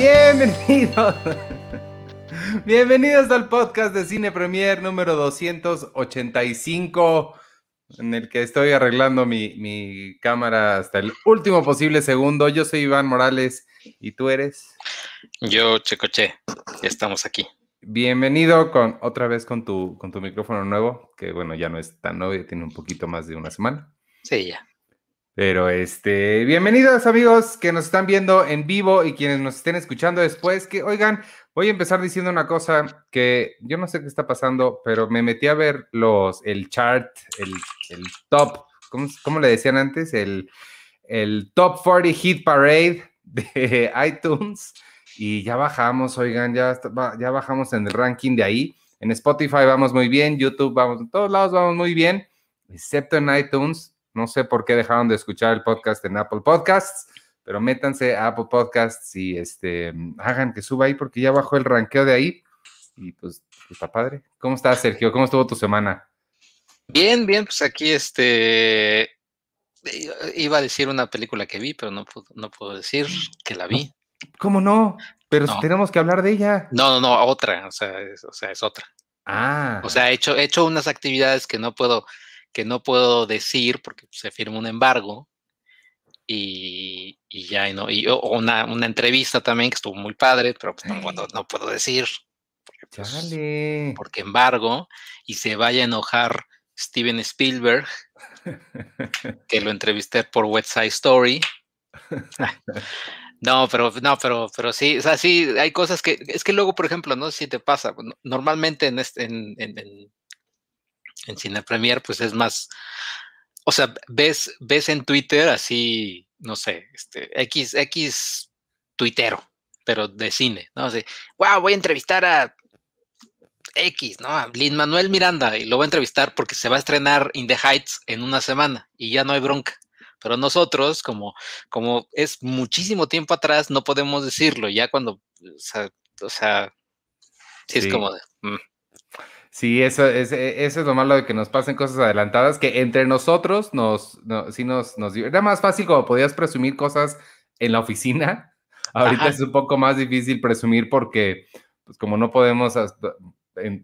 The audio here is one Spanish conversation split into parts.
Bienvenidos. Bienvenidos al podcast de Cine Premier número 285, en el que estoy arreglando mi, mi, cámara hasta el último posible segundo. Yo soy Iván Morales y tú eres. Yo, Checoche, ya estamos aquí. Bienvenido con otra vez con tu, con tu micrófono nuevo, que bueno, ya no es tan nuevo, tiene un poquito más de una semana. Sí, ya. Pero este, bienvenidos amigos que nos están viendo en vivo y quienes nos estén escuchando después, que oigan, voy a empezar diciendo una cosa que yo no sé qué está pasando, pero me metí a ver los, el chart, el, top, ¿cómo, ¿cómo, le decían antes? El, el top 40 hit parade de iTunes y ya bajamos, oigan, ya, ya bajamos en el ranking de ahí. En Spotify vamos muy bien, YouTube vamos, en todos lados vamos muy bien, excepto en iTunes no sé por qué dejaron de escuchar el podcast en Apple Podcasts, pero métanse a Apple Podcasts y este, hagan que suba ahí porque ya bajó el ranqueo de ahí. Y pues, pues, está padre. ¿Cómo estás, Sergio? ¿Cómo estuvo tu semana? Bien, bien, pues aquí este iba a decir una película que vi, pero no puedo, no puedo decir que la vi. ¿Cómo no? Pero tenemos que hablar de ella. No, no, no, otra, o sea, es, o sea, es otra. Ah. O sea, he hecho, he hecho unas actividades que no puedo que no puedo decir porque se firma un embargo y, ya, ¿no? Y una, una, entrevista también que estuvo muy padre, pero pues no, no, puedo decir. Porque, pues, embargo, y se vaya a enojar Steven Spielberg, que lo entrevisté por West Side Story. No, pero no, pero, pero sí, o sea, sí, hay cosas que, es que luego, por ejemplo, no sé si te pasa, normalmente en, este, en, en, en Cine Premier, pues es más, o sea, ves, ves en Twitter así, no sé, este, X, X tuitero, pero de cine, ¿no? Así, wow, voy a entrevistar a X, ¿no? A Lin Manuel Miranda y lo voy a entrevistar porque se va a estrenar In the Heights en una semana y ya no hay bronca. Pero nosotros, como, como es muchísimo tiempo atrás, no podemos decirlo. Ya cuando, o sea, o sea sí, es como de, mm. Sí, eso es, e, eso es lo malo de que nos pasen cosas adelantadas, que entre nosotros nos, no, sí nos, nos... Era más fácil como podías presumir cosas en la oficina. Ahorita es un poco más difícil presumir porque, pues como no podemos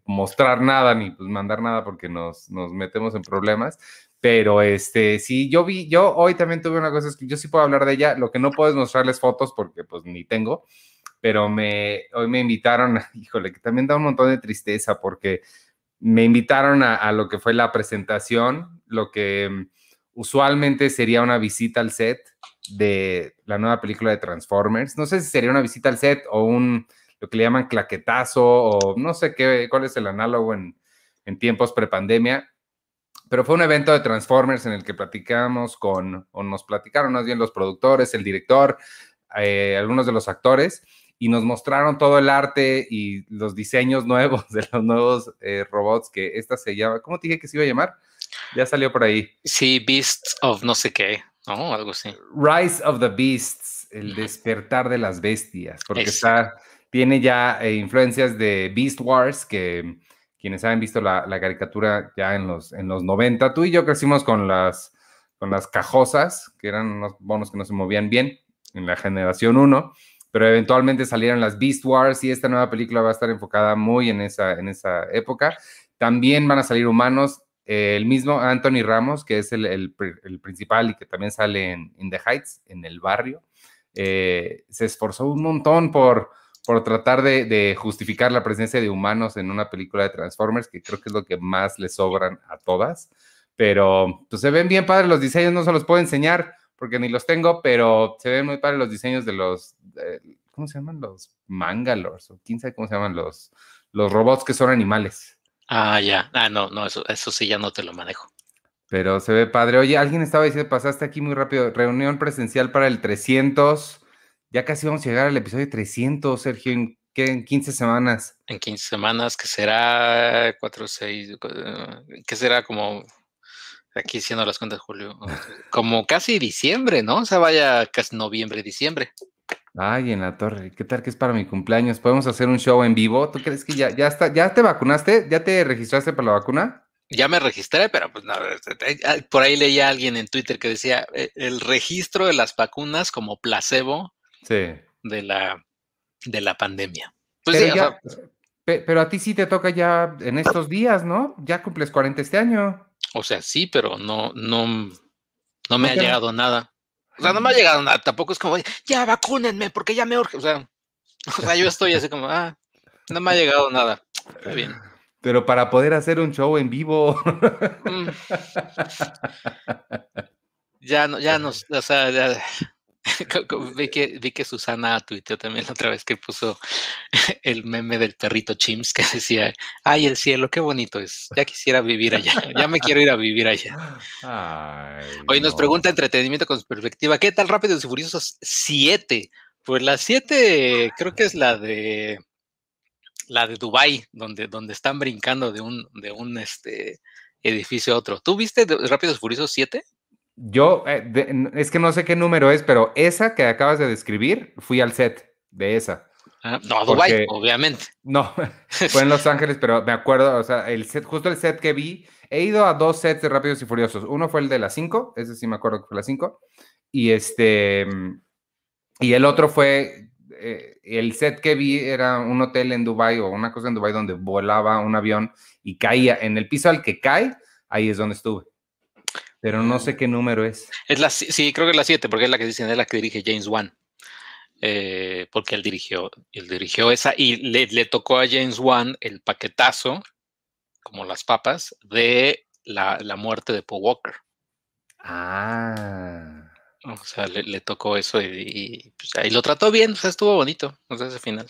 mostrar nada ni pues, mandar nada porque nos, nos metemos en problemas. Pero este, sí, yo vi, yo hoy también tuve una cosa, es que yo sí puedo hablar de ella, lo que no puedo es mostrarles fotos porque pues ni tengo, pero me, hoy me invitaron, híjole, que también da un montón de tristeza porque me invitaron a, lo que fue la presentación, lo que mm, usualmente sería una visita al set de la nueva película de Transformers. No sé si sería una visita al set o un, lo que le llaman claquetazo o no sé qué, cuál es el análogo en, en tiempos prepandemia, pero fue un evento de Transformers en el que platicamos con, o nos platicaron más bien los productores, el director, eh, algunos de los actores, y nos mostraron todo el arte y los diseños nuevos de los nuevos eh, robots que esta se llama, ¿cómo te dije que se iba a llamar? Ya salió por ahí. Sí, Beasts of no sé qué, ¿no? Algo así. Rise of the Beasts, el despertar de las bestias, porque está, tiene ya eh, influencias de Beast Wars, que quienes han visto la, caricatura ya en los, en los 90, tú y yo crecimos con las, con las cajosas, que eran unos bonos que no se movían bien en la generación 1 pero eventualmente salieron las Beast Wars y esta nueva película va a estar enfocada muy en esa, en esa época. También van a salir humanos, eh, el mismo Anthony Ramos, que es el, el, principal y que también sale en the Heights, en el barrio, eh, se esforzó un montón por, por tratar de, de, justificar la presencia de humanos en una película de Transformers, que creo que es lo que más le sobran a todas. Pero pues, se ven bien padres los diseños, no se los puedo enseñar porque ni los tengo, pero se ven muy padres los diseños de los, ¿cómo se llaman? Los Mangalores, o quién sabe cómo se llaman los, los robots que son animales. Ah, ya. Ah, no, no, eso, eso sí ya no te lo manejo. Pero se ve padre. Oye, alguien estaba diciendo, pasaste aquí muy rápido, reunión presencial para el 300. Ya casi vamos a llegar al episodio 300, Sergio, ¿en qué? En 15 semanas. En 15 semanas, que será 4, 6, que será como Aquí siendo las cuentas, Julio. Como casi diciembre, ¿no? O sea, vaya casi noviembre, diciembre. Ay, en la torre. ¿Qué tal que es para mi cumpleaños? ¿Podemos hacer un show en vivo? ¿Tú crees que ya, ya está, ya te vacunaste? ¿Ya te registraste para la vacuna? Ya me registré, pero pues no, por ahí leía a alguien en Twitter que decía eh, el registro de las vacunas como placebo sí. de la de la pandemia. Pues pero, pero a ti sí te toca ya en estos días, ¿no? Ya cumples 40 este año. O sea, sí, pero no, no, no me ha llegado nada. O sea, no me ha llegado nada. Tampoco es como, ya vacúnenme porque ya me urge. O sea, o sea yo estoy así como, ah, no me ha llegado nada. Está bien. Pero para poder hacer un show en vivo. Mm. Ya no, ya no, o sea, ya, vi, que, vi que Susana tuiteó también la otra vez que puso el meme del perrito Chims que decía, ay, el cielo, qué bonito es, ya quisiera vivir allá, ya me quiero ir a vivir allá. Hoy nos pregunta entretenimiento con perspectiva, ¿qué tal Rápidos y Furiosos 7? Pues la 7 creo que es la de la de Dubai, donde, donde están brincando de un, de un este, edificio a otro. ¿Tú viste Rápidos y Furiosos 7? Yo, eh, es que no sé qué número es, pero esa que acabas de describir, fui al set de esa. Ah, no, Dubai, obviamente. No, fue en Los Ángeles, pero me acuerdo, o sea, el set, justo el set que vi, he ido a dos sets de Rápidos y Furiosos. Uno fue el de las 5, ese sí me acuerdo que fue las 5. Y este, y el otro fue, eh, el set que vi era un hotel en Dubai o una cosa en Dubai donde volaba un avión y caía en el piso al que cae, ahí es donde estuve pero no sé qué número es. Es la, sí, creo que es la 7, porque es la que dicen, es la que dirige James Wan. Eh, porque él dirigió, él dirigió esa y le, tocó a James Wan el paquetazo, como las papas, de la, muerte de Paul Walker. Ah. O sea, le, tocó eso y, pues, ahí lo trató bien, o sea, estuvo bonito, o sea, ese final.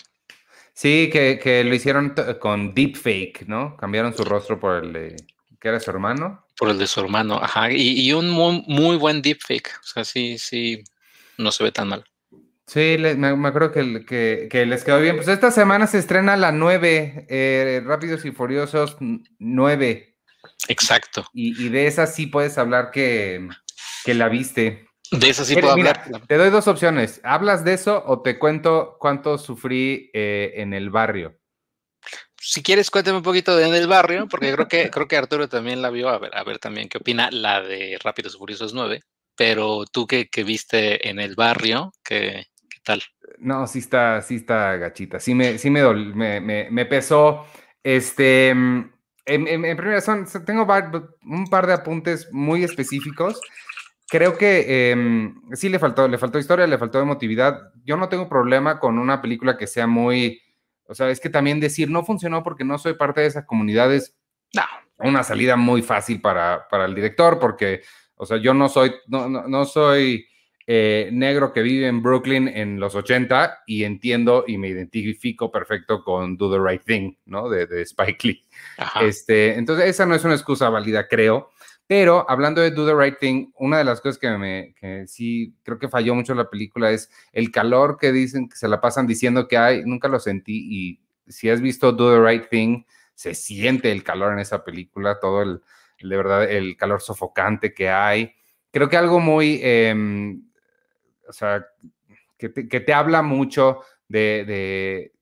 Sí, que, que lo hicieron con deepfake, ¿no? Cambiaron su rostro por el de, que era su hermano. Por el de su hermano, ajá. Y, un muy, muy, buen deepfake. O sea, sí, sí, no se ve tan mal. Sí, me, acuerdo que, que, les quedó bien. Pues esta semana se estrena la 9, eh, Rápidos y Furiosos 9. Exacto. Y, de esa sí puedes hablar que, que la viste. De esa sí puedo hablar. Te doy dos opciones. ¿Hablas de eso o te cuento cuánto sufrí eh, en el barrio? Si quieres, cuéntame un poquito de En el Barrio, porque creo que, creo que Arturo también la vio, a ver, a ver también qué opina la de Rápidos y Furiosos 9, pero tú que, viste En el Barrio, ¿qué, ¿qué, tal? No, sí está, sí está gachita, sí me, sí me, me, me, pesó, este, en, en, primera son, tengo un par de apuntes muy específicos, creo que em, sí le faltó, le faltó historia, le faltó emotividad, yo no tengo problema con una película que sea muy o sea, es que también decir no funcionó porque no soy parte de esa comunidad es una salida muy fácil para, para, el director, porque, o sea, yo no soy, no, no, soy eh, negro que vive en Brooklyn en los 80 y entiendo y me identifico perfecto con Do the Right Thing, ¿no? De, de Spike Lee. Este, entonces, esa no es una excusa válida, creo. Pero hablando de Do the Right Thing, una de las cosas que, me, que sí creo que falló mucho la película es el calor que dicen que se la pasan diciendo que hay, nunca lo sentí y si has visto Do the Right Thing, se siente el calor en esa película, todo el, de verdad, el calor sofocante que hay. Creo que algo muy, em, o sea, que te, habla mucho de,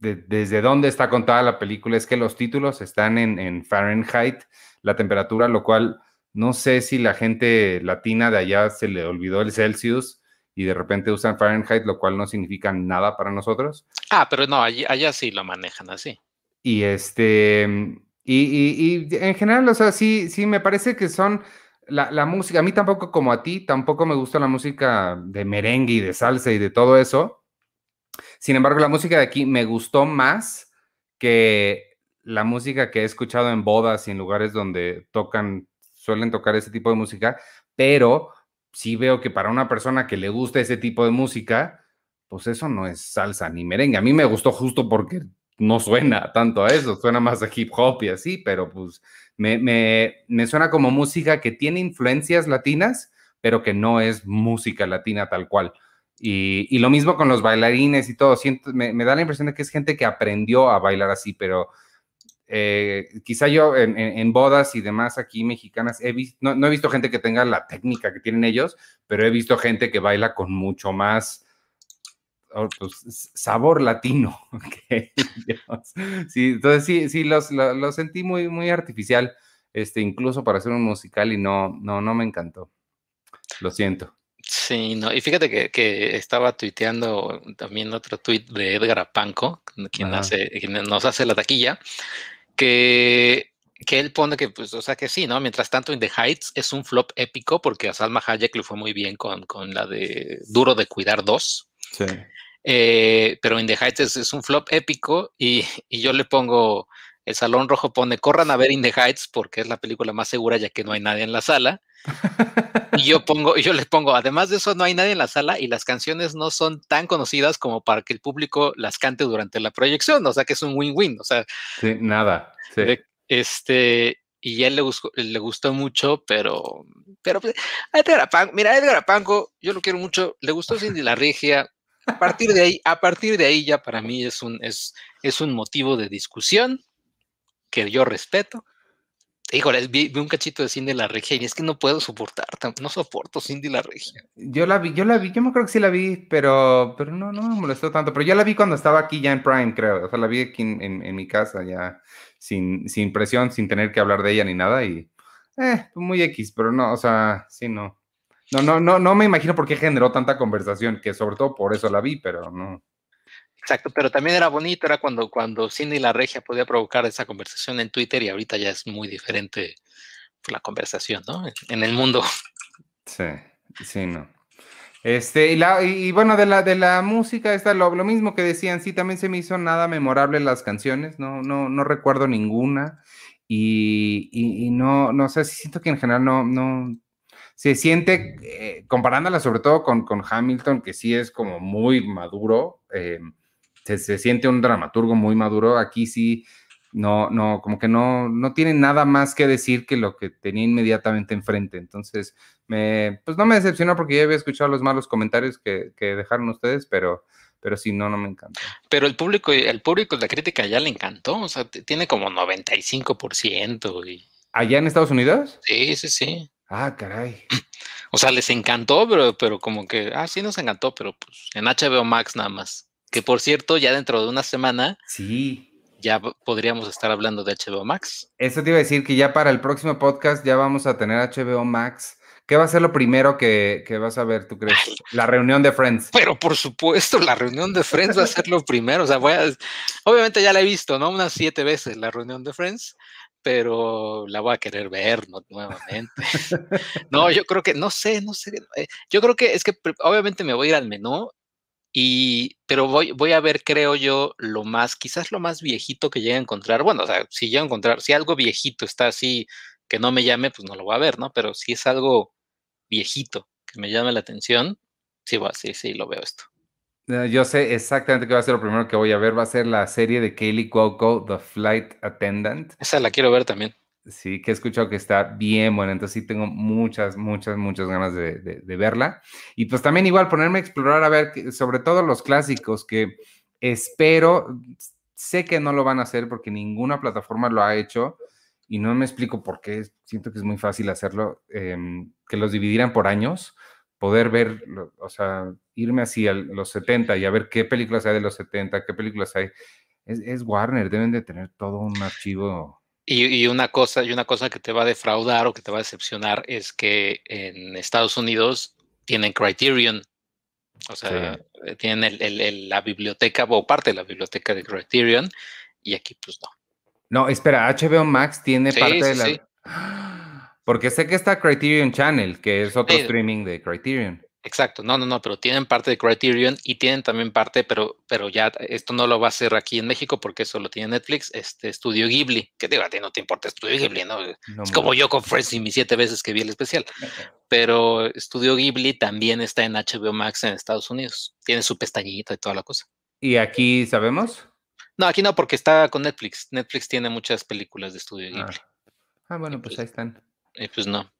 de, desde dónde está contada la película es que los títulos están en, en Fahrenheit la temperatura, lo cual no sé si la gente latina de allá se le olvidó el Celsius y de repente usan Fahrenheit, lo cual no significa nada para nosotros. Ah, pero no, allá, sí lo manejan así. Y este, y, en general, o sea, sí, sí, me parece que son la, la, música, a mí tampoco como a ti, tampoco me gusta la música de merengue y de salsa y de todo eso. Sin embargo, la música de aquí me gustó más que la música que he escuchado en bodas y en lugares donde tocan, suelen tocar ese tipo de música, pero sí veo que para una persona que le gusta ese tipo de música, pues eso no es salsa ni merengue. A mí me gustó justo porque no suena tanto a eso, suena más a hip hop y así, pero pues me, me, suena como música que tiene influencias latinas, pero que no es música latina tal cual. Y, lo mismo con los bailarines y todo. Siento, me, me, da la impresión de que es gente que aprendió a bailar así, pero eh, quizá yo en, bodas y demás aquí mexicanas he visto, no, he visto gente que tenga la técnica que tienen ellos, pero he visto gente que baila con mucho más oh, pues, sabor latino. sí, entonces sí, sí, los, lo, sentí muy, muy artificial, este, incluso para hacer un musical y no, no, no me encantó. Lo siento. Sí, no, y fíjate que, estaba tuiteando también otro tuit de Edgar Apanco, quien, hace, quien nos hace la taquilla, que, que él pone que, pues, o sea, que sí, ¿no? Mientras tanto, In the Heights es un flop épico porque a Salma Hayek le fue muy bien con, con la de Duro de Cuidar 2. Sí. Eh, pero In the Heights es, un flop épico y, y, yo le pongo, el Salón Rojo pone, corran a ver In the Heights porque es la película más segura ya que no hay nadie en la sala. y yo pongo, yo les pongo, además de eso no hay nadie en la sala y las canciones no son tan conocidas como para que el público las cante durante la proyección, o sea que es un win-win, o sea. Sí, nada. Este, y a él le gustó, le gustó mucho, pero, pero pues, Edgar Apanco, mira, Edgar Apanco, yo lo quiero mucho, le gustó Cindy la Regia, a partir de ahí, a partir de ahí ya para mí es un, es, es un motivo de discusión que yo respeto. Híjole, vi, un cachito de Cindy la Regia y es que no puedo soportar, no soporto Cindy la Regia. Yo la vi, yo la vi, yo me creo que sí la vi, pero, pero no, no me molestó tanto. Pero yo la vi cuando estaba aquí ya en Prime, creo. O sea, la vi aquí en, mi casa ya, sin, sin presión, sin tener que hablar de ella ni nada. Y eh, muy X, pero no, o sea, sí, no. No, no, no, no me imagino por qué generó tanta conversación, que sobre todo por eso la vi, pero no. Exacto, pero también era bonito, era cuando, cuando Cindy la Regia podía provocar esa conversación en Twitter y ahorita ya es muy diferente la conversación, ¿no? En el mundo. Sí, sí, no. Este, y, la, y bueno, de la, de la música, está lo, mismo que decían, sí, también se me hizo nada memorable las canciones, no, no, no recuerdo ninguna. Y, y, no, no sé, siento que en general no, no, se siente, eh, comparándola sobre todo con, con, Hamilton, que sí es como muy maduro, eh, se, siente un dramaturgo muy maduro. Aquí sí, no, no, como que no, no tiene nada más que decir que lo que tenía inmediatamente enfrente. Entonces, me, pues no me decepcionó porque ya había escuchado los malos comentarios que, dejaron ustedes, pero, pero sí, no, no me encanta. Pero el público, el público, la crítica ya le encantó, o sea, tiene como 95%. Y... ¿Allá en Estados Unidos? Sí, sí, sí. Ah, caray. O sea, les encantó, pero, pero como que, ah, sí nos encantó, pero pues en HBO Max nada más. Que por cierto, ya dentro de una semana. Sí. Ya podríamos estar hablando de HBO Max. Eso te iba a decir que ya para el próximo podcast ya vamos a tener HBO Max. ¿Qué va a ser lo primero que, vas a ver, tú crees? la reunión de Friends. Pero por supuesto, la reunión de Friends va a ser lo primero. O sea, voy a, obviamente ya la he visto, ¿no? Unas siete veces la reunión de Friends, pero la voy a querer ver nuevamente. no, yo creo que, no sé, no sé. Eh, yo creo que es que obviamente me voy a ir al menú y, pero voy, voy a ver, creo yo, lo más, quizás lo más viejito que llegue a encontrar. Bueno, o sea, si llego a encontrar, si algo viejito está así que no me llame, pues no lo voy a ver, ¿no? Pero si es algo viejito que me llame la atención, sí, va, sí, sí, lo veo esto. Eh, yo sé exactamente qué va a ser lo primero que voy a ver. Va a ser la serie de Kaylee Cuoco, The Flight Attendant. Esa la quiero ver también. Sí, que he escuchado que está bien buena, entonces sí tengo muchas, muchas, muchas ganas de, verla. Y pues también igual ponerme a explorar, a ver, sobre todo los clásicos, que espero, sé que no lo van a hacer porque ninguna plataforma lo ha hecho y no me explico por qué, siento que es muy fácil hacerlo, em, que los dividieran por años, poder ver, o sea, irme así a los 70 y a ver qué películas hay de los 70, qué películas hay. Es, es Warner, deben de tener todo un archivo y, una cosa, y una cosa que te va a defraudar o que te va a decepcionar es que en Estados Unidos tienen Criterion. O sea, eh, tienen la biblioteca o parte de la biblioteca de Criterion y aquí pues no. No, espera, HBO Max tiene parte de la... Porque sé que está Criterion Channel, que es otro streaming de Criterion. Exacto, no, no, no, pero tienen parte de Criterion y tienen también parte, pero, pero ya esto no lo va a hacer aquí en México porque eso lo tiene Netflix, este Studio Ghibli, que digo, a ti no te importa Studio Ghibli, ¿no? es como yo con Friends y mis siete veces que vi el especial. Pero Studio Ghibli también está en HBO Max en Estados Unidos, tiene su pestañita y toda la cosa. ¿Y aquí sabemos? No, aquí no, porque está con Netflix. Netflix tiene muchas películas de Studio Ghibli. Ah, bueno, pues, pues, ahí están. Y pues no.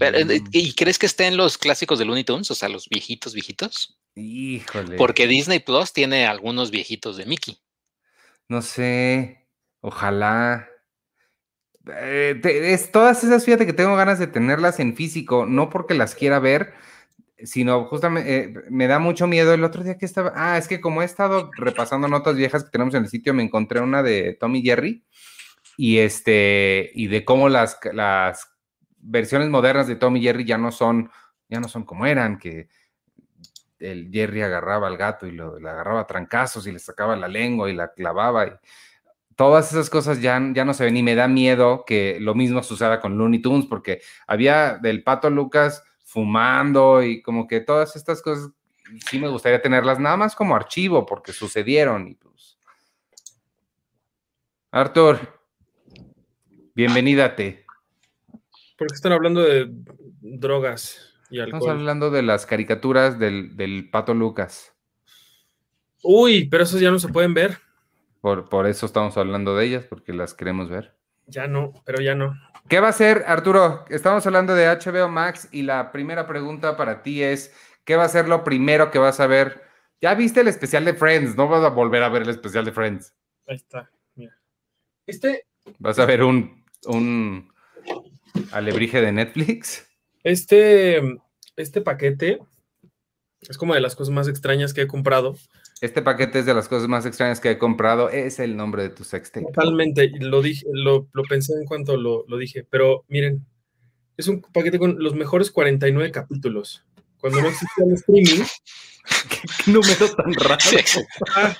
Eh, ¿Y crees que estén los clásicos de Looney Tunes? O sea, los viejitos, viejitos. Híjole. Porque Disney Plus tiene algunos viejitos de Mickey. No sé. Ojalá. Eh, es todas esas, fíjate que tengo ganas de tenerlas en físico, no porque las quiera ver, sino justamente eh, me da mucho miedo. El otro día que estaba, ah, es que como he estado repasando notas viejas que tenemos en el sitio, me encontré una de Tommy Jerry y este, y de cómo las, las versiones modernas de Tommy Jerry ya no son, ya no son como eran, que el Jerry agarraba al gato y lo, le agarraba a trancazos y le sacaba la lengua y la clavaba. Y todas esas cosas ya, ya no se ven y me da miedo que lo mismo suceda con Looney Tunes porque había del pato Lucas fumando y como que todas estas cosas sí me gustaría tenerlas nada más como archivo porque sucedieron y pues. Arthur, bienvenidate. ¿Por qué están hablando de drogas y alcohol? Estamos hablando de las caricaturas del, del Pato Lucas. Uy, pero esos ya no se pueden ver. Por, por eso estamos hablando de ellas, porque las queremos ver. Ya no, pero ya no. ¿Qué va a ser, Arturo? Estamos hablando de HBO Max y la primera pregunta para ti es, ¿qué va a ser lo primero que vas a ver? Ya viste el especial de Friends, no vas a volver a ver el especial de Friends. Ahí está, mira. Este, Vas a ver un, un alebrije de Netflix. este, este paquete es como de las cosas más extrañas que he comprado. Este paquete es de las cosas más extrañas que he comprado. Es el nombre de tu sextape. Totalmente, y lo dije, lo, lo pensé en cuanto lo, lo dije, pero miren, es un paquete con los mejores 49 capítulos. Cuando no existía el streaming, ¿Qué número tan raro? Sí. ah,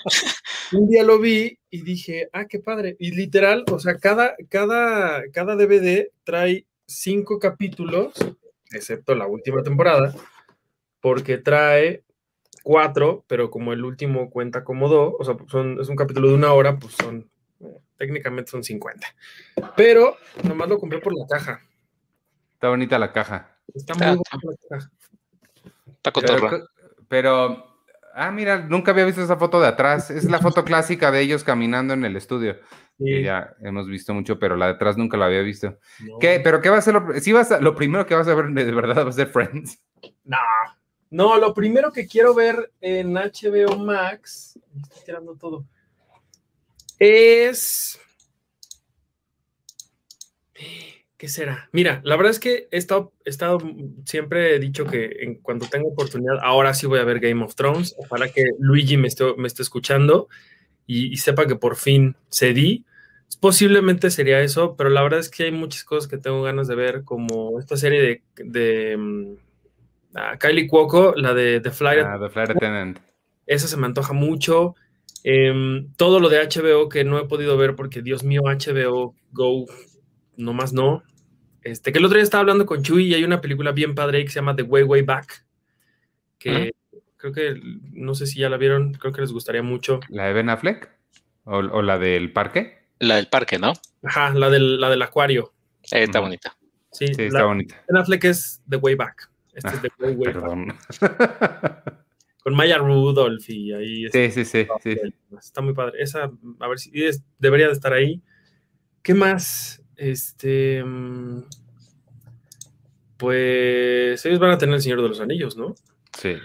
un día lo vi y dije, ah, qué padre. Y literal, o sea, cada, cada, cada DVD trae cinco capítulos, excepto la última temporada, porque trae cuatro, pero como el último cuenta como dos, o sea, son, es un capítulo de una hora, pues son, técnicamente son 50. Pero nomás lo compré por la caja. Está bonita la caja. Está Ah, muy bonita la caja. Está cotorra. Pero, pero, ah, mira, nunca había visto esa foto de atrás. Es la foto clásica de ellos caminando en el estudio. que ya hemos visto mucho, pero la de atrás nunca la había visto. no. ¿Qué? ¿Pero qué va a ser lo, sí vas a- lo primero que vas a ver de, de verdad va a ser Friends? No, no, lo primero que quiero ver en HBO Max, me estoy tirando todo, es... ¿Qué será? Mira, la verdad es que he estado, he estado- siempre he dicho que en cuando tengo oportunidad, ahora sí voy a ver Game of Thrones. Ojalá que Luigi me esté, me esté escuchando y, y sepa que por fin cedí. Posiblemente sería eso, pero la verdad es que hay muchas cosas que tengo ganas de ver, como esta serie de, de mm, ah, Kylie Cuoco, la de The Flight Ah, The Flight Attendant. esa se me antoja mucho. Em, todo lo de HBO que no he podido ver porque, Dios mío, HBO Go, nomás no. Este, que el otro día estaba hablando con Chuy y hay una película bien padre que se llama The Way Way Back, que creo que, no sé si ya la vieron, creo que les gustaría mucho. ¿La de Ben Affleck? ¿O, o la del parque? La del parque, ¿no? Ajá, la del, la del acuario. Eh, está bonita. Sí, Sí, la está bonita. Ben Affleck es The Way Back. Este es The Way Way Back. Perdón. Con Maya Rudolph y ahí Sí, sí, sí, sí. Está muy padre. Esa, a ver si es- debería de estar ahí. ¿Qué más? Este. mm, Pues ellos van a tener el Señor de los Anillos, ¿no? Sí.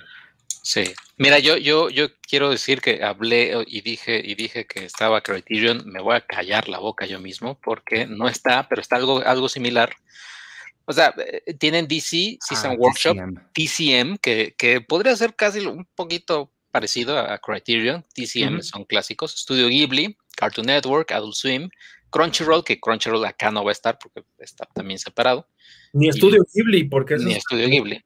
Sí. Mira, yo, yo, yo quiero decir que hablé y dije, y dije que estaba Criterion, me voy a callar la boca yo mismo, porque no está, pero está algo, algo similar. O sea, eh, tienen DC, Season Ah, Workshop, TCM. Que, que podría ser casi un poquito parecido a, Criterion. TCM Ujú. son clásicos. Studio Ghibli, Cartoon Network, Adult Swim, Crunchyroll, que Crunchyroll acá no va a estar porque está también separado. Ni Estudio Ghibli, porque eso Ni es- Estudio Ghibli.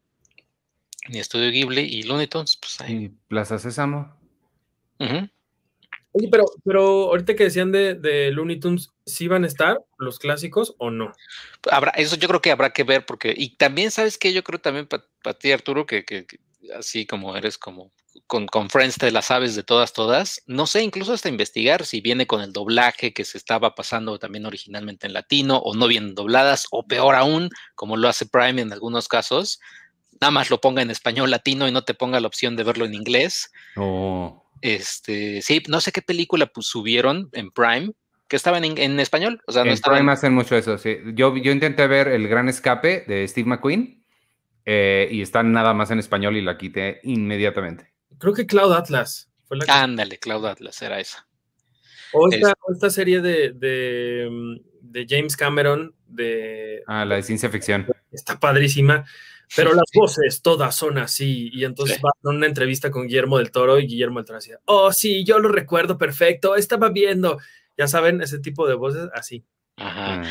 Ni Estudio Ghibli y Looney Tunes, pues ahí. Y Plaza Sésamo. Oye, pero, pero ahorita que decían de, de Looney Tunes, ¿sí van a estar los clásicos o no? Habrá, eso yo creo que habrá que ver, porque, y también, ¿sabes qué? Yo creo también para ti, Arturo, que, que- que así como eres como con, con Friends te las sabes de todas, todas, no sé, incluso hasta investigar si viene con el doblaje que se estaba pasando también originalmente en latino, o no vienen dobladas, o peor aún, como lo hace Prime en algunos casos, nada más lo ponga en español latino y no te ponga la opción de verlo en inglés. Oh. Este, sí, no sé qué película pues, subieron en Prime que estaba en, en español, o sea, no en Prime hacen mucho eso, sí. Yo, yo intenté ver El Gran Escape de Steve McQueen eh, y está nada más en español y la quité inmediatamente. Creo que Cloud Atlas fue la que- Ándale, Cloud Atlas era esa. o, esta, es- o esta serie de, de, de James Cameron de Ah, la de ciencia ficción. está padrísima, pero las voces todas son así. Y entonces Sí. va a una entrevista con Guillermo del Toro y Guillermo del Toro decía, oh, sí, yo lo recuerdo perfecto, estaba viendo. Ya saben, ese tipo de voces así. Ajá.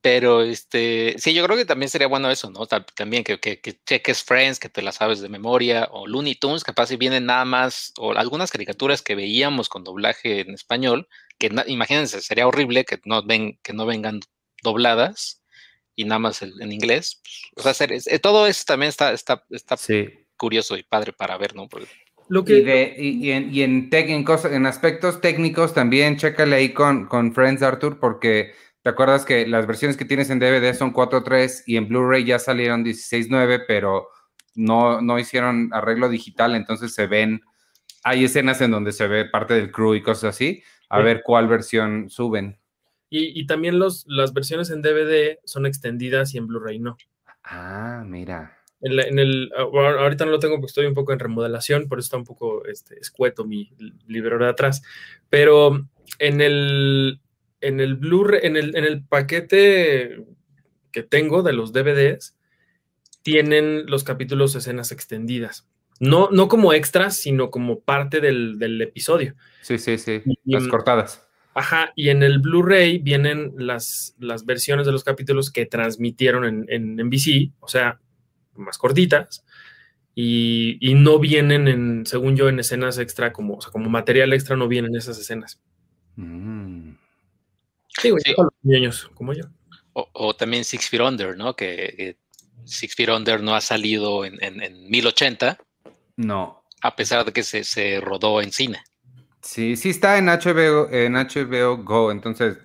Pero este, sí, yo creo que también sería bueno eso, ¿no? También que, que, cheques Friends, que te la sabes de memoria, o Looney Tunes, capaz si vienen nada más, o algunas caricaturas que veíamos con doblaje en español, que imagínense, sería horrible que no, ven, que no vengan dobladas y nada más en, inglés. Pues, o sea, eh, todo eso también está, está, está curioso y padre para ver, ¿no? Lo que... y, en, y en, en, aspectos técnicos también, chécale ahí con, con Friends, Arthur, porque ¿Te acuerdas que las versiones que tienes en DVD son 4.3 y en Blu-ray ya salieron 16.9, pero no, no hicieron arreglo digital, entonces se ven, hay escenas en donde se ve parte del crew y cosas así, a ver cuál versión suben. Y, también los, las versiones en DVD son extendidas y en Blu-ray no. Ah, mira. En, el, ahorita no lo tengo porque estoy un poco en remodelación, por eso está un poco este, escueto mi libro de atrás. Pero en el, en el Blu-ray, en el, en el paquete que tengo de los DVDs, tienen los capítulos escenas extendidas. No, no como extras, sino como parte del, episodio. Sí, sí, sí. las cortadas. Ajá, y en el Blu-ray vienen las, las versiones de los capítulos que transmitieron en, en NBC, o sea, más cortitas, y, no vienen en, según yo, en escenas extra, como, o sea, como material extra no vienen esas escenas. Mm. Sí, niños como yo. O, también Six Feet Under, ¿no? Que, Six Feet Under no ha salido en, en, 1080. No. A pesar de que se, se, rodó en cine. Sí, sí está en HBO, en HBO Go, entonces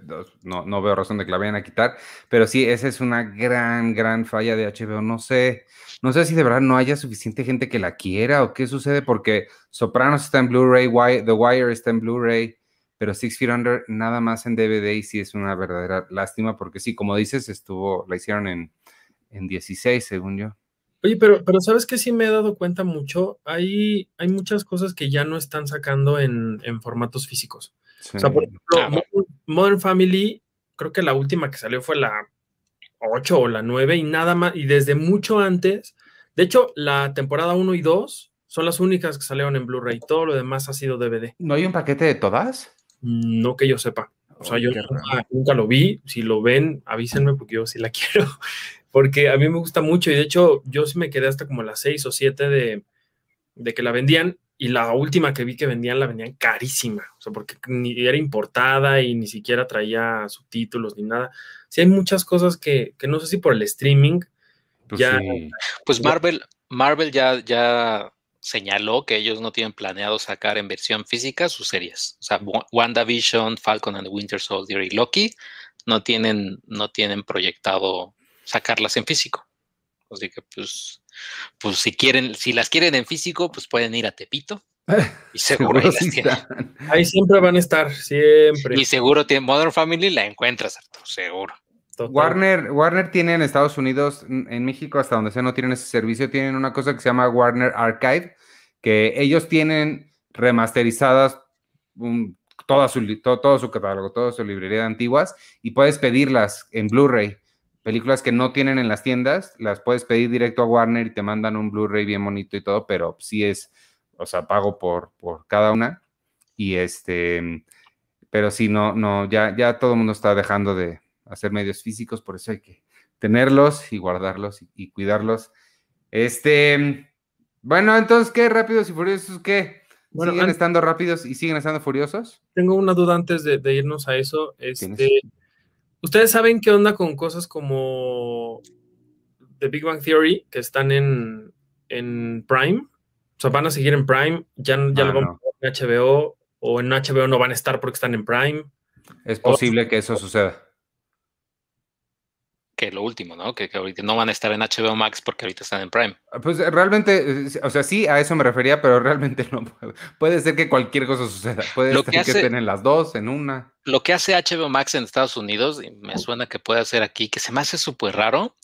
no, no veo razón de que la vayan a quitar, pero sí, esa es una gran, gran falla de HBO. No sé, no sé si de verdad no haya suficiente gente que la quiera o qué sucede, porque Sopranos está en Blu-ray, The Wire está en Blu-ray, pero Six Feet Under nada más en DVD y sí es una verdadera lástima porque sí, como dices, estuvo, la hicieron en, en 16, según yo. Oye, pero, pero ¿sabes que sí me he dado cuenta mucho? Hay, hay muchas cosas que ya no están sacando en, formatos físicos. O sea, por ejemplo, Modern Family, creo que la última que salió fue la 8 o la 9 y nada más, y desde mucho antes, de hecho, la temporada 1 y 2 son las únicas que salieron en Blu-ray, todo lo demás ha sido DVD. ¿No hay un paquete de todas? No que yo sepa. O sea, yo nunca, lo vi. Si lo ven, avísenme porque yo sí la quiero. Porque a mí me gusta mucho y de hecho yo sí me quedé hasta como las seis o siete de, que la vendían y la última que vi que vendían la vendían carísima. O sea, porque ni era importada y ni siquiera traía subtítulos ni nada. Sí hay muchas cosas que, no sé si por el streaming pues ya... Pues Marvel, Marvel ya, ya señaló que ellos no tienen planeado sacar en versión física sus series. O sea, WandaVision, Falcon and the Winter Soldier y Loki no tienen, no tienen proyectado sacarlas en físico. Así que pues, pues si quieren, si las quieren en físico, pues pueden ir a Tepito. Y seguro ahí, ahí siempre van a estar, siempre. Y seguro tiene Modern Family la encuentras, Arturo, seguro. Warner, Warner tiene en Estados Unidos, en México, hasta donde sea, no tienen ese servicio, tienen una cosa que se llama Warner Archive, que ellos tienen remasterizadas toda su, todo, su catálogo, toda su librería de antiguas, y puedes pedirlas en Blu-ray. Películas que no tienen en las tiendas, las puedes pedir directo a Warner y te mandan un Blu-ray bien bonito y todo, pero sí es, o sea, pago por, por cada una. Y este, pero sí, no, no, ya, ya todo el mundo está dejando de, hacer medios físicos, por eso hay que tenerlos y guardarlos y, cuidarlos. Este, bueno, entonces, ¿qué rápidos y furiosos? ¿Qué? ¿Siguen estando rápidos y siguen estando furiosos? Tengo una duda antes de, irnos a eso. Este, ¿Ustedes saben qué onda con cosas como The Big Bang Theory que están en, en Prime? O sea, van a seguir en Prime, ya, ya lo ah, vamos a en HBO o en HBO no van a estar porque están en Prime. Es posible que eso suceda que lo último, ¿no? Que, ahorita no van a estar en HBO Max porque ahorita están en Prime. Ah, pues eh, realmente, o sea, sí, a eso me refería, pero realmente no. Puede ser que cualquier cosa suceda. Puede ser que, estén en las dos, en una. Lo que hace HBO Max en Estados Unidos, y me suena que puede hacer aquí, que se me hace súper raro.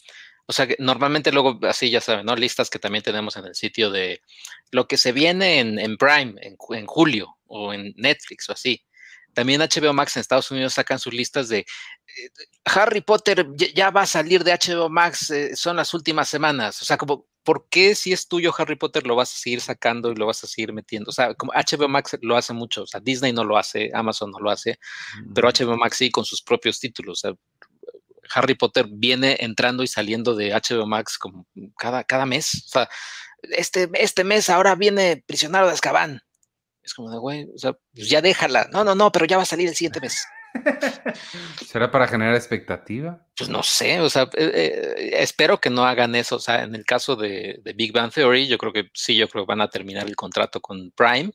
O sea, que normalmente luego, así ya saben, ¿no? Listas que también tenemos en el sitio de lo que se viene en, Prime, en, en julio, o en Netflix, o así. También HBO Max en Estados Unidos sacan sus listas de eh, Harry Potter ya va a salir de HBO Max, eh, son las últimas semanas. O sea, como, ¿por qué si es tuyo Harry Potter lo vas a seguir sacando y lo vas a seguir metiendo? O sea, como HBO Max lo hace mucho, o sea, Disney no lo hace, Amazon no lo hace, pero HBO mm. Max sí con sus propios títulos. O sea, Harry Potter viene entrando y saliendo de HBO Max como cada, cada mes. O sea, este, este mes ahora viene Prisionero de Azkaban. Es como de, güey, o sea, pues ya déjala. No, no, no, pero ya va a salir el siguiente mes. ¿Será para generar expectativa? Pues no sé, o sea, eh, eh, espero que no hagan eso. O sea, en el caso de, Big Bang Theory, yo creo que sí, yo creo que van a terminar el contrato con Prime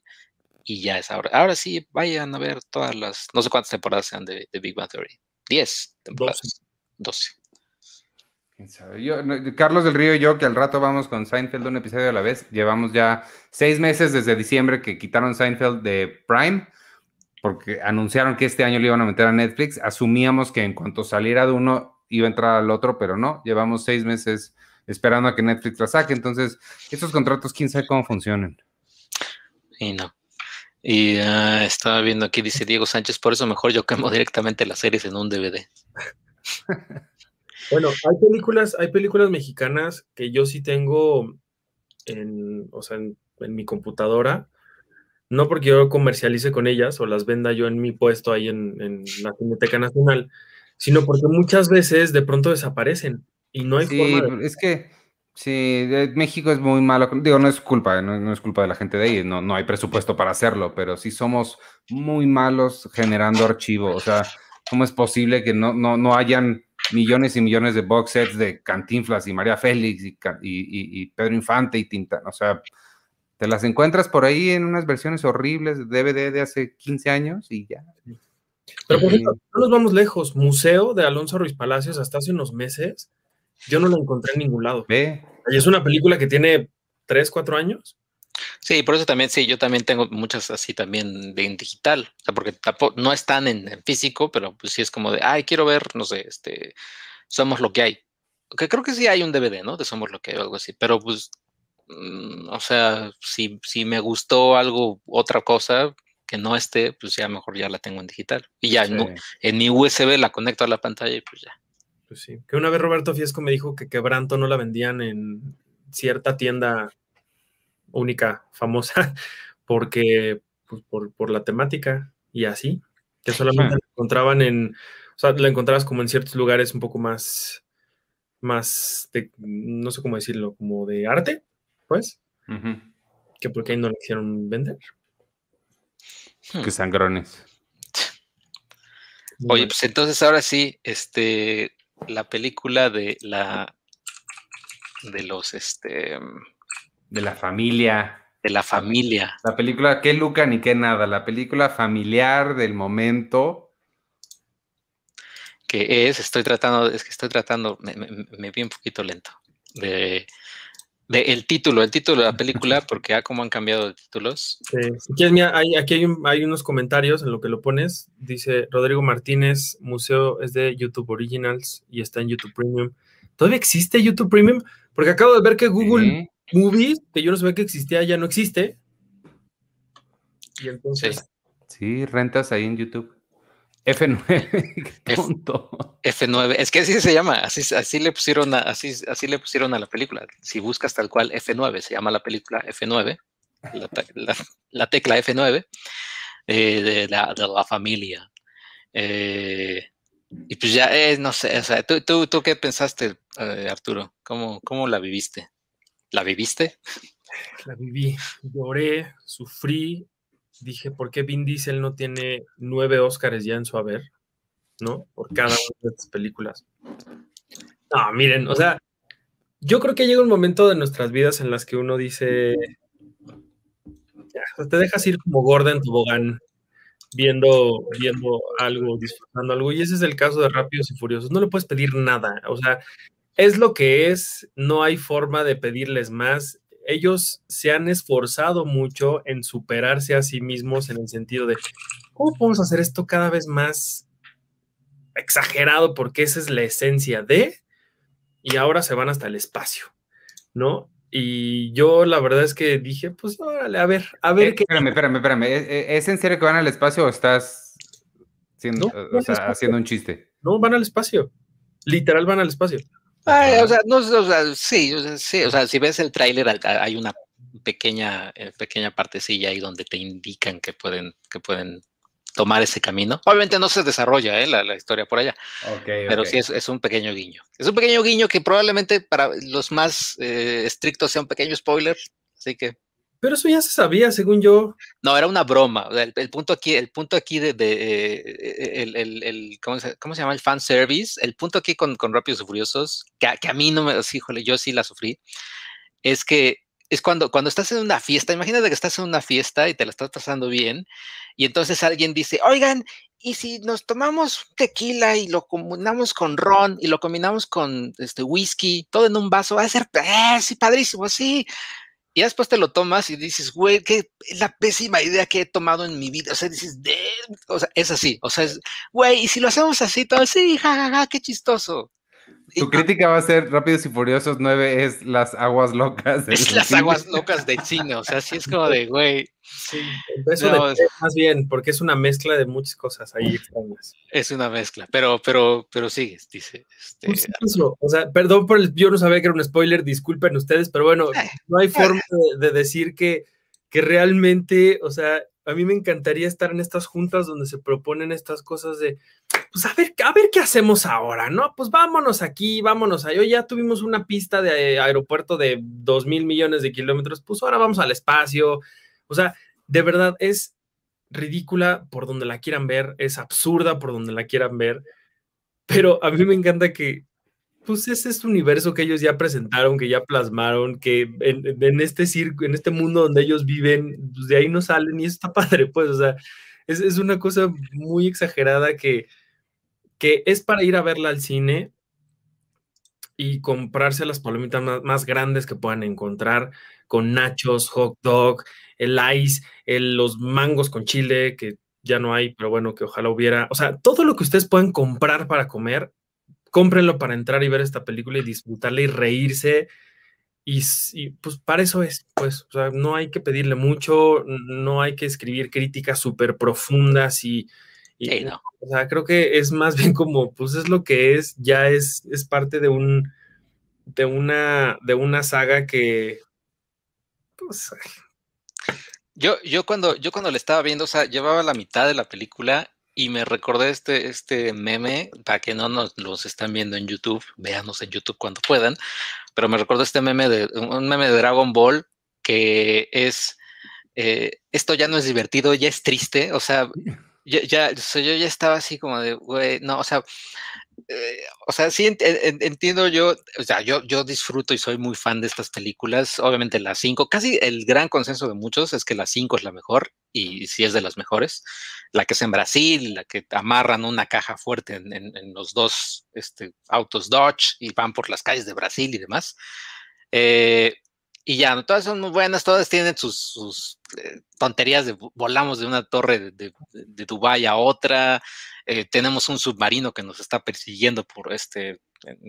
y ya es ahora. Ahora sí, vayan a ver todas las, no sé cuántas temporadas sean de, Big Bang Theory. Diez temporadas. Doce. Carlos del Río y yo, que al rato vamos con Seinfeld un episodio a la vez, llevamos ya seis meses desde diciembre que quitaron Seinfeld de Prime porque anunciaron que este año lo iban a meter a Netflix. Asumíamos que en cuanto saliera de uno iba a entrar al otro, pero no. Llevamos seis meses esperando a que Netflix la saque. Entonces, estos contratos, quién sabe cómo funcionan. Y no. Y ah, estaba viendo aquí, dice Diego Sánchez, por eso mejor yo quemo directamente las series en un DVD. bueno, hay películas, hay películas mexicanas que yo sí tengo en, o sea, en mi computadora no porque yo comercialice con ellas o las venda yo en mi puesto ahí en, la Cineteca Nacional, sino porque muchas veces de pronto desaparecen y no hay forma Es que sí, México es muy malo, digo, no es culpa, no, es culpa de la gente de ahí, no, no hay presupuesto para hacerlo, pero sí somos muy malos generando archivo, o sea, ¿cómo es posible que no, no, no hayan millones y millones de box sets de Cantinflas y María Félix y, y, y Pedro Infante y Tinta, o sea, te las encuentras por ahí en unas versiones horribles de DVD de hace 15 años y ya. Pero por ejemplo, no nos vamos lejos. Museo de Alonso Ruiz Palacios hasta hace unos meses, yo no lo encontré en ningún lado. Ve. Y es una película que tiene 3, 4 años. Sí, por eso también, sí, yo también tengo muchas así también de en digital, o sea, porque no están en, en, físico, pero pues sí es como de, ay, quiero ver, no sé, este, Somos lo que hay. Que creo que sí hay un DVD, ¿no? De Somos lo que hay o algo así, pero pues Mm, o sea, si, si me gustó algo, otra cosa que no esté, pues ya mejor ya la tengo en digital. Y ya en, mi USB la conecto a la pantalla y pues ya. Pues sí. Que una vez Roberto Fiesco me dijo que Quebranto no la vendían en cierta tienda única, famosa, porque, pues, por, la temática y así, que solamente la encontraban en, o sea, la encontrabas como en ciertos lugares un poco más, más, de, no sé cómo decirlo, como de arte, pues, que porque ahí no le hicieron vender. Hmm. Que sangrones. Oye, pues entonces ahora sí, este, la película de la, de los, este, de la familia. De la familia. La película, qué Luca ni qué nada, la película familiar del momento. Que es, estoy tratando, es que estoy tratando, me, me vi un poquito lento, de el título, el título de la película, porque ya como han cambiado de títulos. Sí. Aquí, hay, unos comentarios en lo que lo pones. Dice Rodrigo Martínez, museo es de YouTube Originals y está en YouTube Premium. ¿Todavía existe YouTube Premium? Porque acabo de ver que Google Movies, que yo no sabía que existía, ya no existe. Y entonces... sí rentas ahí en YouTube. F9. F9. Es que así se llama, así, así, le pusieron a, así, así le pusieron a la película. Si buscas tal cual F9, se llama la película F9, la, tecla F9 eh, de, la, de, la, familia. Eh, y pues ya, eh, no sé, o sea, ¿tú, tú, tú qué pensaste, Arturo? ¿Cómo, ¿Cómo la viviste? ¿La viviste? La viví, lloré, sufrí, dije, ¿por qué Vin Diesel no tiene nueve Óscares ya en su haber? ¿No? Por cada una de estas películas. No, miren, o sea, yo creo que llega un momento de nuestras vidas en las que uno dice, te dejas ir como gorda en tu bogán, viendo, viendo algo, disfrutando algo, y ese es el caso de Rápidos y Furiosos. No le puedes pedir nada, o sea, es lo que es, no hay forma de pedirles más ellos se han esforzado mucho en superarse a sí mismos en el sentido de, ¿cómo podemos hacer esto cada vez más exagerado? Porque esa es la esencia de, y ahora se van hasta el espacio, ¿no? Y yo la verdad es que dije, pues órale, a ver, a ver eh, qué. Espérame, espérame, espérame. ¿Es, en serio que van al espacio o estás haciendo un chiste? No, van al espacio. Literal van al espacio o sea, no, o sea, sí, sí, o sea, si ves el tráiler hay una pequeña, eh, pequeña partecilla ahí donde te indican que pueden, que pueden tomar ese camino. Obviamente no se desarrolla ¿eh? la, historia por allá, pero sí es, un pequeño guiño. Es un pequeño guiño que probablemente para los más eh, estrictos sea un pequeño spoiler, así que... Pero eso ya se sabía, según yo. No, era una broma. El, punto aquí, el punto aquí de, eh, el, ¿cómo, se, llama? El fan service. El punto aquí con, con Rápidos y Furiosos, que, que a mí no me, híjole, yo sí la sufrí, es que es cuando, cuando estás en una fiesta, imagínate que estás en una fiesta y te la estás pasando bien, y entonces alguien dice, oigan, y si nos tomamos tequila y lo combinamos con ron y lo combinamos con este whisky, todo en un vaso, va a ser eh, sí, padrísimo, sí. Y después te lo tomas y dices, güey, qué la pésima idea que he tomado en mi vida. O sea, dices, o sea, es así. O sea, es, güey, y si lo hacemos así, todo, sí, jajaja, qué chistoso. Tu crítica va a ser Rápidos y Furiosos 9 es las aguas locas. Es las aguas locas del cine, o sea, sí es como de, güey. Sí, eso más bien, porque es una mezcla de muchas cosas ahí extrañas. Es una mezcla, pero, pero, pero sigues, dice. Este, o sea, perdón por el, yo no sabía que era un spoiler, disculpen ustedes, pero bueno, eh, no hay forma de, de decir que, que realmente, o sea, a mí me encantaría estar en estas juntas donde se proponen estas cosas de, pues a ver, a ver qué hacemos ahora, ¿no? Pues vámonos aquí, vámonos allá. Ya tuvimos una pista de aeropuerto de dos mil millones de kilómetros, pues ahora vamos al espacio. O sea, de verdad es ridícula por donde la quieran ver, es absurda por donde la quieran ver, pero a mí me encanta que pues es universo que ellos ya presentaron, que ya plasmaron, que en, este circo, en este mundo donde ellos viven, pues de ahí no salen y eso está padre, pues, o sea, es, es una cosa muy exagerada que, que es para ir a verla al cine y comprarse las palomitas más, grandes que puedan encontrar, con nachos, hot dog, el ice, los mangos con chile, que ya no hay, pero bueno, que ojalá hubiera. O sea, todo lo que ustedes puedan comprar para comer, cómprenlo para entrar y ver esta película y disfrutarla y reírse. Y, pues para eso es, pues, o sea, no hay que pedirle mucho, no hay que escribir críticas súper profundas y, no. o sea, creo que es más bien como, pues es lo que es, ya es, es parte de un, de una, de una saga que, pues, yo, yo cuando, yo cuando le estaba viendo, o sea, llevaba la mitad de la película y me recordé este, este meme, para que no nos los están viendo en YouTube, véanos en YouTube cuando puedan, pero me recordó este meme de un meme de Dragon Ball que es eh, esto ya no es divertido, ya es triste, o sea, ya, ya yo ya estaba así como de, güey, no, o sea, eh, o sea, sí entiendo yo, o sea, yo, yo disfruto y soy muy fan de estas películas. Obviamente la 5, casi el gran consenso de muchos es que la 5 es la mejor y sí es de las mejores. La que es en Brasil, la que amarran una caja fuerte en, los dos este, autos Dodge y van por las calles de Brasil y demás. Eh, y ya, todas son muy buenas, todas tienen sus, eh, tonterías de volamos de una torre de, de, de Dubái a otra, eh, tenemos un submarino que nos está persiguiendo por este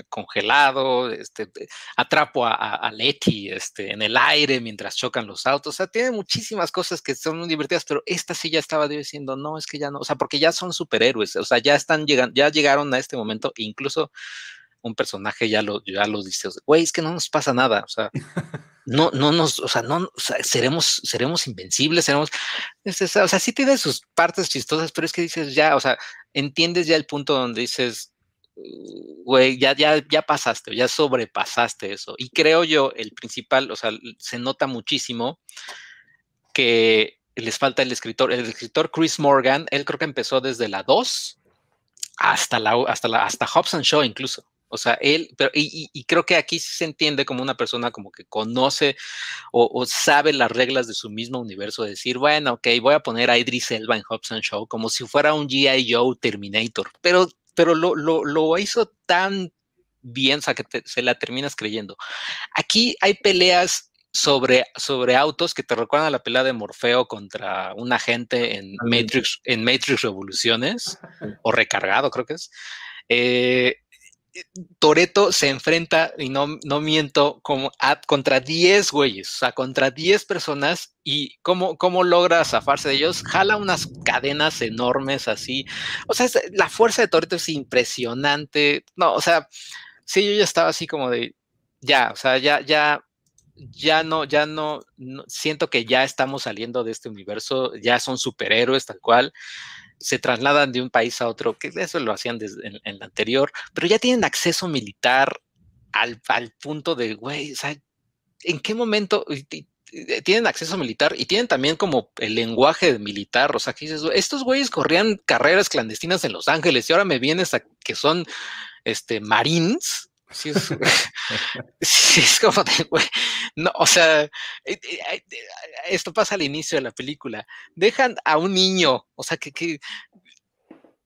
congelado, este, atrapo a, a, Letty este, en el aire mientras chocan los autos, o sea, tiene muchísimas cosas que son muy divertidas, pero esta sí ya estaba diciendo, no, es que ya no, o sea, porque ya son superhéroes, o sea, ya están llegando, ya llegaron a este momento, incluso un personaje ya lo, ya lo dice, güey, es que no nos pasa nada, o sea, no, no nos, o sea, no, seremos, seremos invencibles, seremos, o sea, sí tiene sus partes chistosas, pero es que dices ya, o sea, entiendes ya el punto donde dices, güey, ya, ya, ya pasaste, ya sobrepasaste eso. Y creo yo, el principal, o sea, se nota muchísimo que les falta el escritor. El escritor Chris Morgan, él creo que empezó desde la 2 hasta la, hasta la, hasta Hobson Show incluso. O sea, él, pero, y, creo que aquí sí se entiende como una persona como que conoce o, sabe las reglas de su mismo universo, decir, bueno, ok, voy a poner a Idris Elba en Hobson Show como si fuera un G.I. Joe Terminator, pero, pero lo, lo, lo hizo tan bien, o sea, que se la terminas creyendo. Aquí hay peleas sobre, sobre autos que te recuerdan a la pelea de Morfeo contra un agente en Matrix, en Matrix Revoluciones, o recargado, creo que es. Eh, Toreto se enfrenta, y no, no miento, como contra 10 güeyes, o sea, contra 10 personas, y cómo, cómo logra zafarse de ellos, jala unas cadenas enormes así. O sea, la fuerza de Toreto es impresionante. No, o sea, sí, yo ya estaba así como de, ya, o sea, ya, ya, ya no, ya no, siento que ya estamos saliendo de este universo, ya son superhéroes tal cual. Se trasladan de un país a otro, que eso lo hacían en, en la anterior, pero ya tienen acceso militar al, al punto de, güey, o sea, ¿en qué momento? tienen acceso militar y tienen también como el lenguaje militar, o sea, que dices, estos güeyes corrían carreras clandestinas en Los Ángeles y ahora me vienes a que son este marines. Sí es, sí es como de, güey, no, o sea, esto pasa al inicio de la película. Dejan a un niño, o sea, que, que,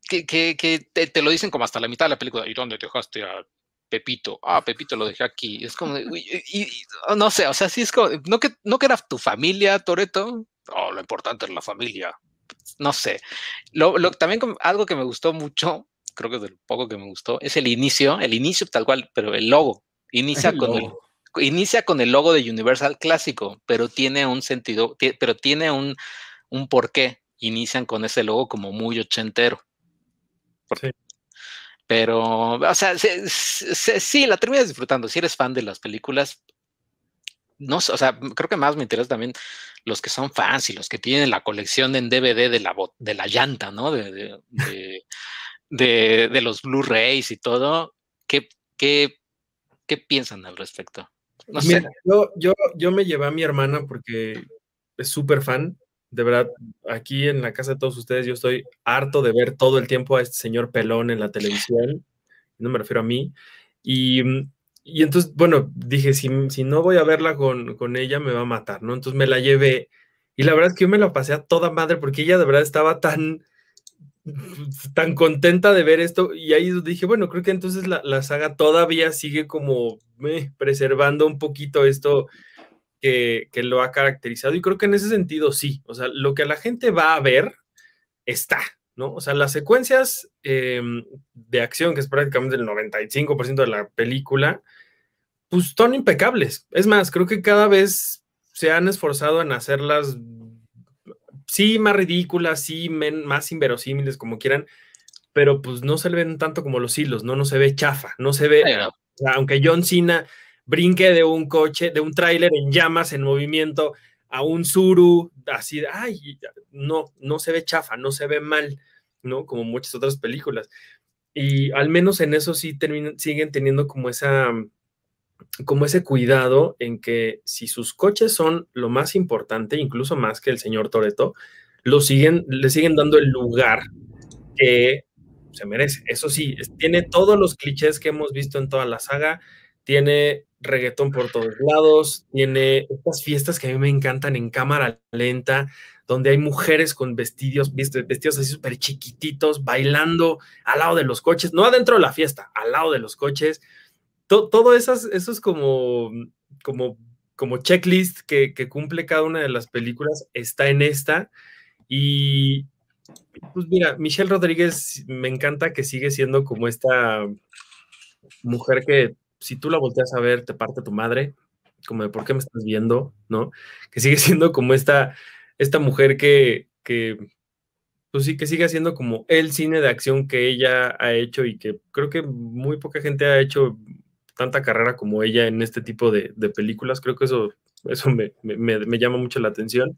que, que te, te, lo dicen como hasta la mitad de la película. ¿Y dónde dejaste a Pepito, ah, Pepito lo dejé aquí. Es como, y, no sé, o sea, sí es como, no que, no que era tu familia, Toreto. Oh, lo importante es la familia. No sé. Lo, lo, también algo que me gustó mucho, creo que es de poco que me gustó, es el inicio, el inicio tal cual, pero el logo. Inicia el con logo. el inicia con el logo de Universal clásico, pero tiene un sentido, pero tiene un, un porqué. Inician con ese logo como muy ochentero. Sí. Pero, o sea, se, se, sí, la terminas disfrutando. Si eres fan de las películas, no o sea, creo que más me interesa también los que son fans y los que tienen la colección en DVD de la, de la llanta, ¿no? De, de, de, de, de los Blu-rays y todo. ¿Qué, qué, qué piensan al respecto? No Mira. Yo, yo, yo me llevé a mi hermana porque es súper fan de verdad, aquí en la casa de todos ustedes, yo estoy harto de ver todo el tiempo a este señor pelón en la televisión, no me refiero a mí, y, y entonces, bueno, dije, si, si, no voy a verla con, con ella, me va a matar, ¿no? Entonces me la llevé, y la verdad es que yo me la pasé a toda madre, porque ella de verdad estaba tan, tan contenta de ver esto, y ahí dije, bueno, creo que entonces la, la saga todavía sigue como eh, preservando un poquito esto que, que, lo ha caracterizado y creo que en ese sentido sí, o sea, lo que la gente va a ver está, ¿no? O sea, las secuencias eh, de acción, que es prácticamente el 95% de la película, pues son impecables. Es más, creo que cada vez se han esforzado en hacerlas, sí, más ridículas, sí, men, más inverosímiles, como quieran, pero pues no se le ven tanto como los hilos, ¿no? No se ve chafa, no se ve, o sea, aunque John Cena brinque de un coche, de un tráiler en llamas, en movimiento, a un suru, así, ay, no, no se ve chafa, no se ve mal, ¿no? Como muchas otras películas. Y al menos en eso sí terminan, siguen teniendo como esa, como ese cuidado en que si sus coches son lo más importante, incluso más que el señor Toreto, lo siguen, le siguen dando el lugar que se merece. Eso sí, tiene todos los clichés que hemos visto en toda la saga, tiene reggaetón por todos lados, tiene estas fiestas que a mí me encantan en cámara lenta, donde hay mujeres con vestidos, vestidos así súper chiquititos, bailando al lado de los coches, no adentro de la fiesta, al lado de los coches. Todo, todo eso, eso es como, como, como checklist que, que cumple cada una de las películas, está en esta. Y pues mira, Michelle Rodríguez me encanta que sigue siendo como esta mujer que si tú la volteas a ver, te parte tu madre, como de por qué me estás viendo, ¿no? Que sigue siendo como esta, esta mujer que, que, pues sí, que sigue siendo como el cine de acción que ella ha hecho y que creo que muy poca gente ha hecho tanta carrera como ella en este tipo de, de películas. Creo que eso, eso me, me, me, llama mucho la atención.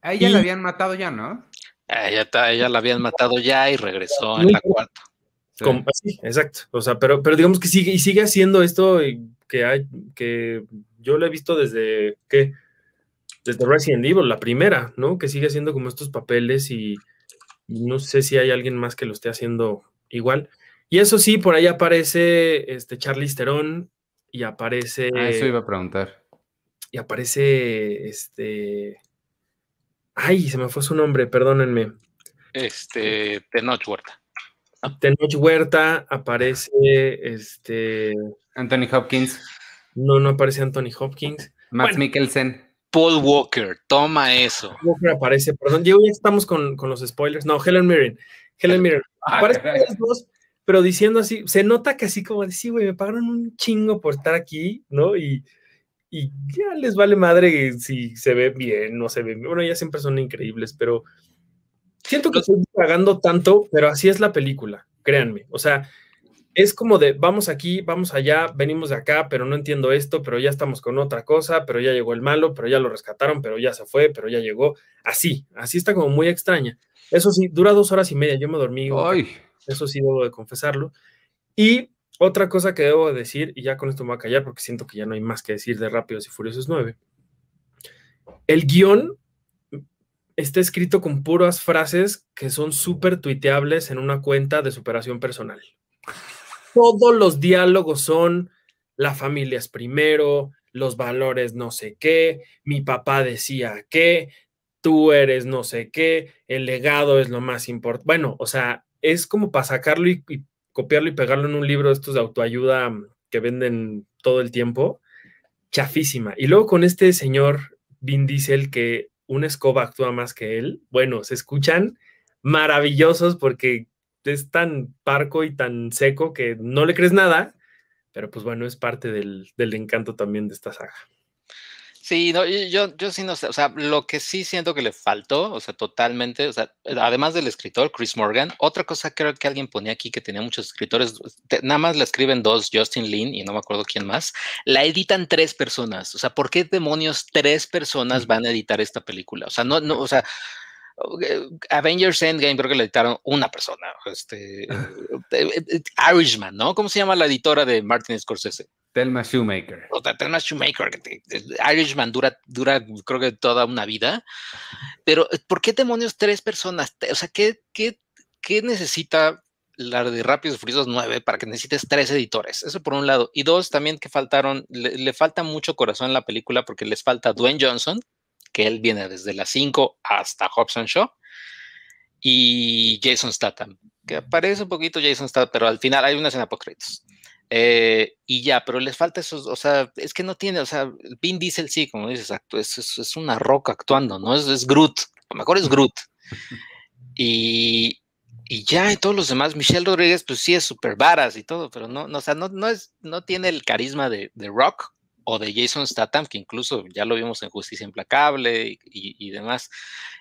A ella y, la habían matado ya, ¿no? A ella, a ella la habían matado ya y regresó en la cuarta. Sí. Como, sí, exacto. O sea, pero, pero digamos que sigue y sigue haciendo esto que hay, que yo lo he visto desde que desde Resident Evil, la primera, ¿no? Que sigue haciendo como estos papeles y, y, no sé si hay alguien más que lo esté haciendo igual. Y eso sí, por ahí aparece este Charlize Theron y aparece. Ah, eso iba a preguntar. Y aparece este. Ay, se me fue su nombre, perdónenme. Este, Tenoch Huerta. Tenoch Huerta, aparece este. Anthony Hopkins. No, no aparece Anthony Hopkins. Max bueno, Mikkelsen. Paul Walker, toma eso. Walker aparece, perdón, ya estamos con, con, los spoilers. No, Helen Mirren. Helen Mirren. Ah, aparecen los dos, pero diciendo así, se nota que así como de sí, güey, me pagaron un chingo por estar aquí, ¿no? Y, y ya les vale madre si se ve bien, no se ve bien. Bueno, ya siempre son increíbles, pero Siento que estoy pagando tanto, pero así es la película, créanme. O sea, es como de vamos aquí, vamos allá, venimos de acá, pero no entiendo esto, pero ya estamos con otra cosa, pero ya llegó el malo, pero ya lo rescataron, pero ya se fue, pero ya llegó. Así, así está como muy extraña. Eso sí, dura dos horas y media, yo me dormí. Eso sí, debo de confesarlo. Y otra cosa que debo de decir, y ya con esto me voy a callar porque siento que ya no hay más que decir de Rápidos y Furiosos 9. El guion está escrito con puras frases que son súper tuiteables en una cuenta de superación personal todos los diálogos son la familia es primero, los valores no sé qué, mi papá decía que, tú eres no sé qué, el legado es lo más importante. Bueno, o sea, es como para sacarlo y, copiarlo y pegarlo en un libro de estos de autoayuda mm, que venden todo el tiempo. Chafísima. Y luego con este señor Vin Diesel que una escoba actúa más que él, bueno, se escuchan maravillosos porque es tan parco y tan seco que no le crees nada, pero pues bueno, es parte del, encanto también de esta saga. Sí, no, yo, yo sí no sé, o sea, lo que sí siento que le faltó, o sea, totalmente, o sea, además del escritor Chris Morgan, otra cosa creo que alguien ponía aquí que tenía muchos escritores, nada más la escriben dos, Justin Lin y no me acuerdo quién más, la editan tres personas, o sea, ¿por qué demonios tres personas van a editar esta película? O sea, no, no, o sea, Avengers Endgame creo que le editaron una persona, este, eh, eh, Irishman, ¿no? ¿Cómo se llama la editora de Martin Scorsese? Thelma Shoemaker. O Thelma Shoemaker, Irishman dura, dura creo que toda una vida, pero ¿por qué demonios tres personas? O sea, ¿qué, qué, qué necesita la de Rápidos Furiosos 9 para que necesites tres editores? Eso por un lado. Y dos, también que faltaron, le, le falta mucho corazón en la película porque les falta Dwayne Johnson, que él viene desde las 5 hasta Hobson Show, y Jason Statham, que aparece un poquito Jason Statham, pero al final hay una escena por créditos. Eh, y ya, pero les falta eso, o sea, es que no tiene, o sea, Vin Diesel sí, como dices, es, es, una roca actuando, ¿no? Es, es Groot, lo mejor es Groot. Y, y ya, y todos los demás, Michelle Rodríguez, pues sí es súper varas y todo, pero no, no, o sea, no, no, es, no tiene el carisma de, de Rock, o de Jason Statham, que incluso ya lo vimos en Justicia Implacable y, demás.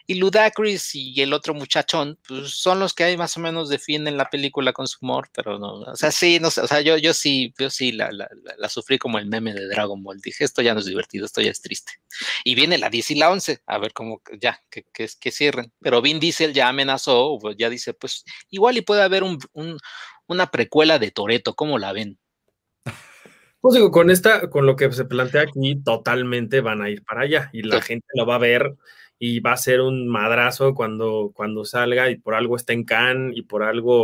Y Ludacris y el otro muchachón, pues son los que ahí más o menos defienden la película con su humor, pero no, o sea, sí, no sé, o sea, yo, yo sí, yo sí la, la, sufrí como el meme de Dragon Ball. Dije, esto ya no es divertido, esto ya es triste. Y viene la 10 y la 11, a ver cómo, ya, que, que, que cierren. Pero Vin Diesel ya amenazó, ya dice, pues igual y puede haber un, una precuela de Toreto, ¿cómo la ven? Pues digo, con esta, con lo que se plantea aquí, totalmente van a ir para allá y la gente lo va a ver y va a ser un madrazo cuando, cuando salga y por algo está en Cannes y por algo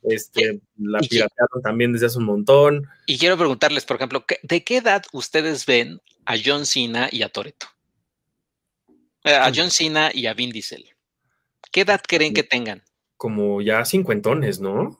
este, la piratearon también desde hace un montón. Y quiero preguntarles, por ejemplo, ¿de qué edad ustedes ven a John Cena y a Toreto? Eh, a John Cena y a Vin Diesel. ¿Qué edad creen que tengan? Como ya cincuentones, ¿no?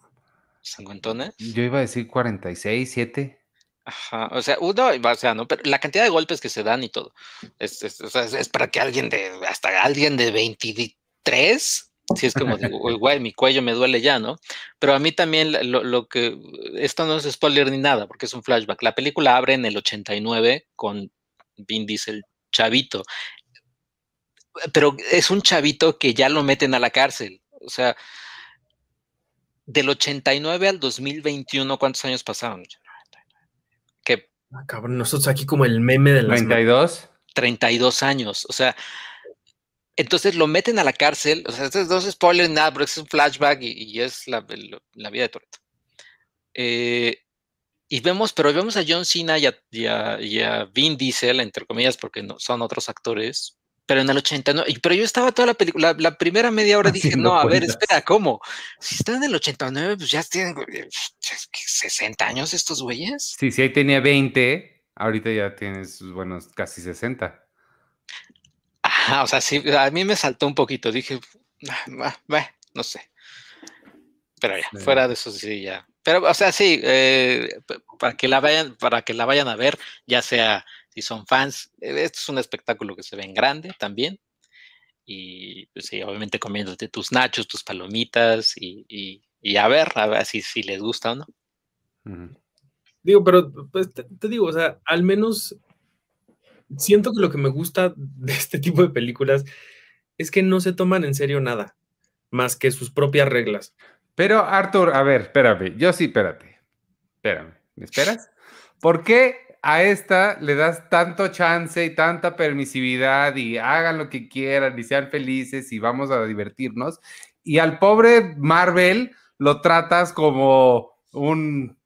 ¿Cincuentones? Yo iba a decir 46, 7. Ajá, o sea, uno, o sea, ¿no? Pero la cantidad de golpes que se dan y todo. Es, es, o sea, es para que alguien de, hasta alguien de 23, si es como digo, güey, mi cuello me duele ya, ¿no? Pero a mí también lo, lo, que, esto no es spoiler ni nada, porque es un flashback. La película abre en el 89 con Vin Diesel chavito, pero es un chavito que ya lo meten a la cárcel. O sea, del 89 al 2021, ¿cuántos años pasaron? Ah, cabrón, nosotros aquí como el meme de las 32. 32 años, o sea, entonces lo meten a la cárcel, o sea, no es spoiler nada, pero es un flashback y, es la, vida de Toreto. Eh, y vemos, pero vemos a John Cena y a, y a, Vin Diesel, entre comillas, porque no, son otros actores, pero en el 89, pero yo estaba toda la película, la, primera media hora dije, no, a ver, espera, ¿cómo? Si están en el 89, pues ya tienen 60 años estos güeyes. Sí, sí, ahí tenía 20, ahorita ya tienes, bueno, casi 60. Ajá, o sea, sí, a mí me saltó un poquito, dije, ah, no sé. Pero ya, fuera de eso sí, ya. Pero, o sea, sí, eh, para que la vayan, para que la vayan a ver, ya sea si son fans, eh, esto es un espectáculo que se ve en grande también. Y pues sí, obviamente comiéndote tus nachos, tus palomitas y, a ver, a ver si, si les gusta o no. Digo, pero pues, te, digo, o sea, al menos siento que lo que me gusta de este tipo de películas es que no se toman en serio nada, más que sus propias reglas. Pero Arthur, a ver, espérame, yo sí, espérate. espérame, ¿me esperas? ¿Por qué a esta le das tanto chance y tanta permisividad y hagan lo que quieran y sean felices y vamos a divertirnos? Y al pobre Marvel lo tratas como un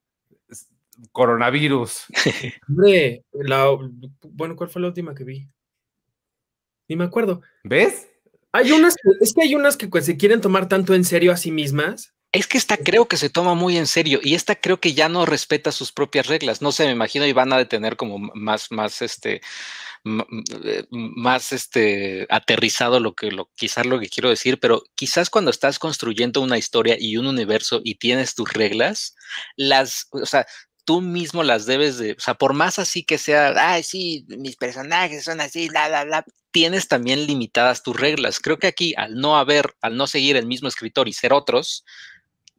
coronavirus. Hombre, la, bueno, ¿cuál fue la última que vi? Ni me acuerdo. ¿Ves? Hay unas, es que hay unas que pues, se quieren tomar tanto en serio a sí mismas. Es que esta creo que se toma muy en serio y esta creo que ya no respeta sus propias reglas. No sé, me imagino y van a detener como más, más este, eh, más este aterrizado lo que lo quizás lo que quiero decir, pero quizás cuando estás construyendo una historia y un universo y tienes tus reglas, las, o sea, tú mismo las debes de, o sea, por más así que sea, ay, sí, mis personajes son así, la, la, la, tienes también limitadas tus reglas. Creo que aquí, al no haber, al no seguir el mismo escritor y ser otros,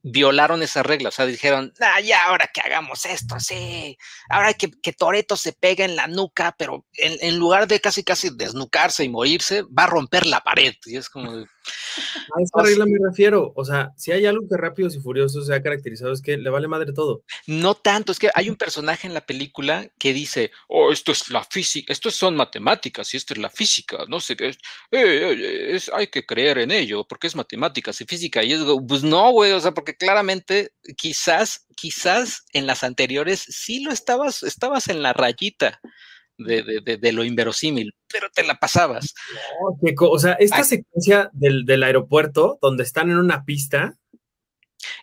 violaron esas reglas, o sea, dijeron, ah, ya, ahora que hagamos esto, sí, ahora que, que Toreto se pega en la nuca, pero en, en, lugar de casi casi desnucarse y morirse, va a romper la pared, y es como... A esa regla me refiero, o sea, si hay algo que Rápidos y Furiosos se ha caracterizado es que le vale madre todo. No tanto, es que hay un personaje en la película que dice, oh, esto es la física, esto son matemáticas y esto es la física, no sé qué, es, eh, es, hay que creer en ello, porque es matemáticas y física, y es, pues no, güey, o sea, porque claramente quizás, quizás en las anteriores sí lo estabas, estabas en la rayita. De, de, de, lo inverosímil, pero te la pasabas. No, o sea, esta Ay. secuencia del, del, aeropuerto, donde están en una pista.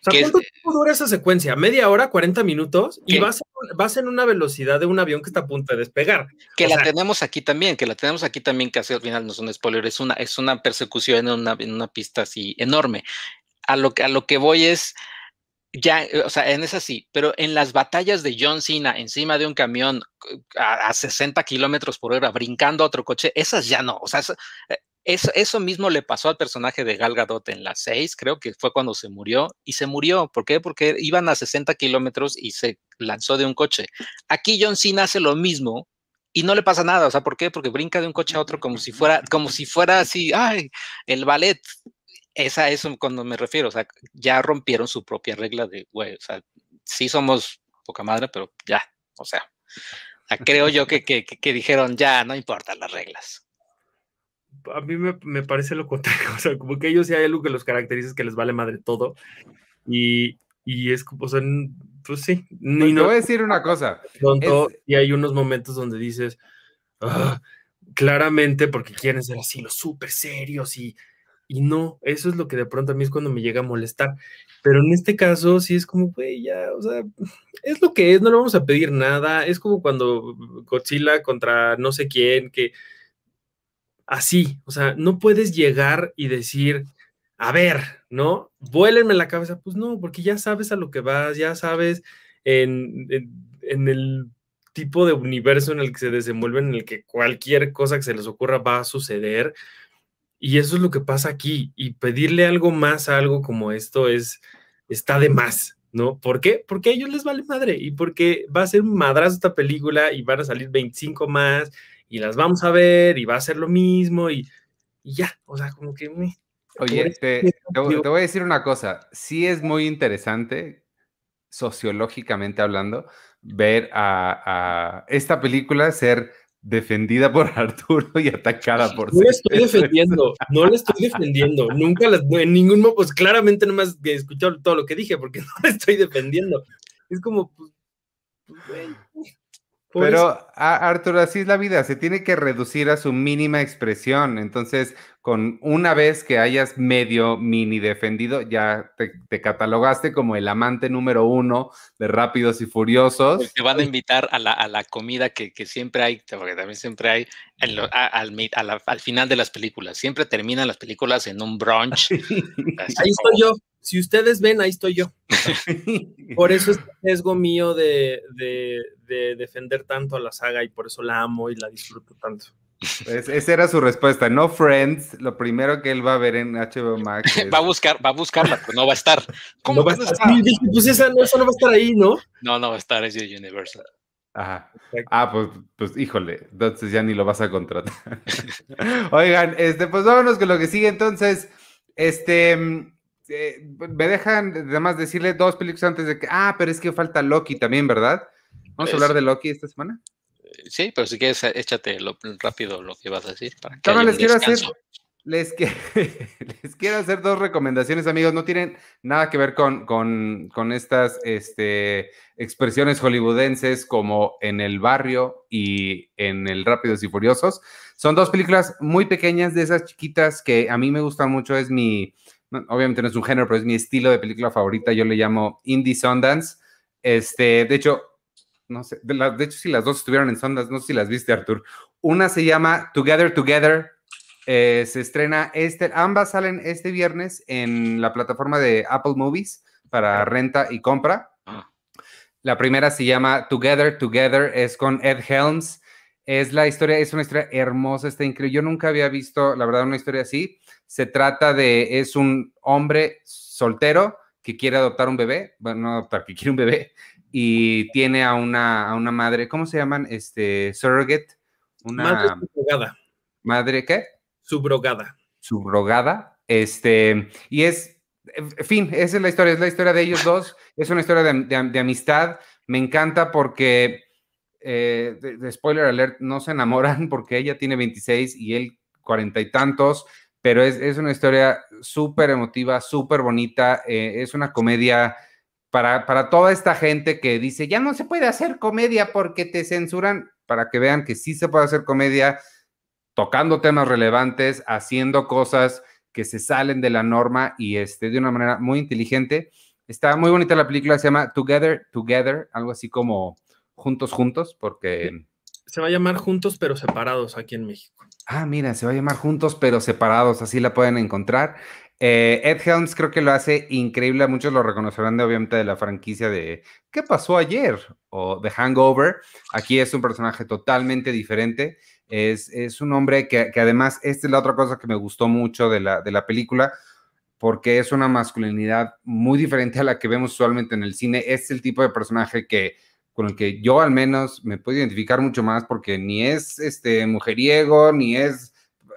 O sea, ¿cuánto es, tiempo dura esa secuencia? ¿Media hora, 40 minutos? Y vas, vas, en una velocidad de un avión que está a punto de despegar. Que o la sea, tenemos aquí también, que la tenemos aquí también, que al final no es un spoiler, es una, es una persecución en una, en una pista así enorme. A lo, a lo que voy es, ya, o sea, en esa sí, pero en las batallas de John Cena encima de un camión a, a 60 kilómetros por hora, brincando a otro coche, esas ya no, o sea, eso, eso, mismo le pasó al personaje de Gal Gadot en las 6, creo que fue cuando se murió, y se murió, ¿por qué? Porque iban a 60 kilómetros y se lanzó de un coche. Aquí John Cena hace lo mismo, y no le pasa nada, o sea, ¿por qué? Porque brinca de un coche a otro como si fuera, como si fuera así, ay, el ballet, es a eso cuando me refiero, o sea, ya rompieron su propia regla de, güey, o sea, sí somos poca madre, pero ya, o sea, creo yo que, que, que dijeron, ya, no importan las reglas. A mí me, me, parece lo contrario, o sea, como que ellos sí hay algo que los caracteriza es que les vale madre todo, y, y es como, o sea, pues sí. Pues no, voy a decir una cosa. Tonto, es... Y hay unos momentos donde dices, ah, claramente porque quieren ser así los súper serios y y no, eso es lo que de pronto a mí es cuando me llega a molestar. Pero en este caso sí es como, güey, ya, o sea, es lo que es, no le vamos a pedir nada. Es como cuando Godzilla contra no sé quién, que así, o sea, no puedes llegar y decir, a ver, ¿no? Vuélenme la cabeza. Pues no, porque ya sabes a lo que vas, ya sabes en, en, en el tipo de universo en el que se desenvuelven, en el que cualquier cosa que se les ocurra va a suceder. Y eso es lo que pasa aquí. Y pedirle algo más a algo como esto es, está de más, ¿no? ¿Por qué? Porque a ellos les vale madre y porque va a ser un madrazo esta película y van a salir 25 más y las vamos a ver y va a ser lo mismo y, y ya, o sea, como que... Uy, Oye, te, te, te, voy a decir una cosa, sí es muy interesante, sociológicamente hablando, ver a, a esta película ser defendida por Arturo y atacada por No le estoy defendiendo, no le estoy defendiendo, nunca las, en ningún modo, pues claramente no me has escuchado todo lo que dije porque no le estoy defendiendo. Es como, pues, pues güey. Pero, Arturo, así es la vida, se tiene que reducir a su mínima expresión. Entonces, con una vez que hayas medio mini defendido, ya te, te catalogaste como el amante número uno de Rápidos y Furiosos. Te van a invitar a la, a la comida que, que, siempre hay, porque también siempre hay lo, a, al, a la, al, final de las películas. Siempre terminan las películas en un brunch. Ahí estoy yo si ustedes ven, ahí estoy yo. por eso es el riesgo mío de, de, de, defender tanto a la saga y por eso la amo y la disfruto tanto. Pues esa era su respuesta. No Friends, lo primero que él va a ver en HBO Max. Es... va a buscar, va a buscarla, pero no va a estar. ¿Cómo no va a estar? Pues esa no, esa no va a estar ahí, ¿no? No, no va a estar, es de Universal. Ajá. Ah, pues, pues híjole, entonces ya ni lo vas a contratar. Oigan, este, pues vámonos con lo que sigue entonces. Este, me dejan además decirle dos películas antes de que, ah, pero es que falta Loki también, ¿verdad? Vamos a hablar de Loki esta semana. Sí, pero si quieres, échate lo, rápido lo que vas a decir. Para que les quiero hacer, les, les, quiero hacer dos recomendaciones, amigos. No tienen nada que ver con, con, estas este, expresiones hollywoodenses como en el barrio y en el Rápidos y Furiosos. Son dos películas muy pequeñas de esas chiquitas que a mí me gustan mucho. Es mi, obviamente no es un género, pero es mi estilo de película favorita. Yo le llamo Indie Sundance. Este, de hecho, no sé, de, de hecho, si las dos estuvieron en Sundance, no sé si las viste, Artur. Una se llama Together Together eh, se estrena este, ambas salen este viernes en la plataforma de Apple Movies para renta y compra. La primera se llama Together Together, es con Ed Helms. Es la historia, es una historia hermosa, está increíble. Yo nunca había visto, la verdad, una historia así. Se trata de, es un hombre soltero que quiere adoptar un bebé, bueno, no adoptar, que quiere un bebé, y tiene a una, a una madre, ¿cómo se llaman? Este, surrogate. Una madre, ¿Madre qué? Subrogada. Subrogada. Este, y es, en fin, esa es la historia, es la historia de ellos dos, es una historia de, amistad. Me encanta porque, eh, de, spoiler alert, no se enamoran porque ella tiene 26 y él cuarenta y tantos, pero es, una historia súper emotiva, súper bonita, eh, es una comedia. Para, para toda esta gente que dice, ya no se puede hacer comedia porque te censuran, para que vean que sí se puede hacer comedia, tocando temas relevantes, haciendo cosas que se salen de la norma y este, de una manera muy inteligente. Está muy bonita la película, se llama Together, Together, algo así como Juntos, Juntos, porque... Se va a llamar Juntos pero Separados aquí en México. Ah, mira, se va a llamar Juntos pero Separados, así la pueden encontrar. Eh, Ed Helms creo que lo hace increíble, muchos lo reconocerán de, obviamente de la franquicia de ¿Qué pasó ayer? o The Hangover. Aquí es un personaje totalmente diferente es, un hombre que, además, esta es la otra cosa que me gustó mucho de la, de la película, porque es una masculinidad muy diferente a la que vemos usualmente en el cine. Es el tipo de personaje que con el que yo al menos me puedo identificar mucho más porque ni es este mujeriego, ni es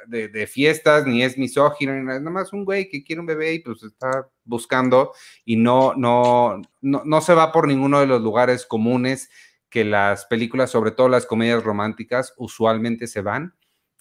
de, fiestas, ni es misógino, ni nada, nada más un güey que quiere un bebé y pues está buscando y no, no, no, no se va por ninguno de los lugares comunes que las películas, sobre todo las comedias románticas, usualmente se van.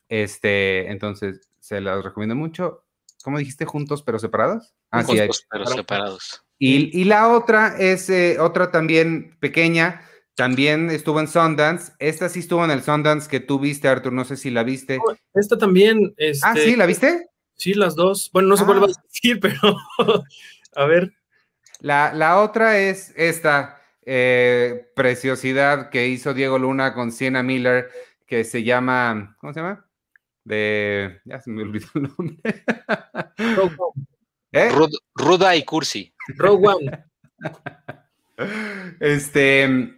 Este, entonces, se las recomiendo mucho. ¿Cómo dijiste? Juntos pero separados. Ah, juntos pero separados. Y, la otra es eh, otra también pequeña, también estuvo en Sundance. Esta sí estuvo en el Sundance que tú viste, Arthur. No sé si la viste. Oh, esta también. ah, sí, ¿la viste? Sí, las dos. Bueno, no sé cuál ah. vas a decir, pero a ver. La, la otra es esta. Eh, preciosidad que hizo Diego Luna con Sienna Miller, que se llama, ¿cómo se llama? De, ya se me olvidó el nombre. ¿Eh? Ruda y Cursi. One. Este,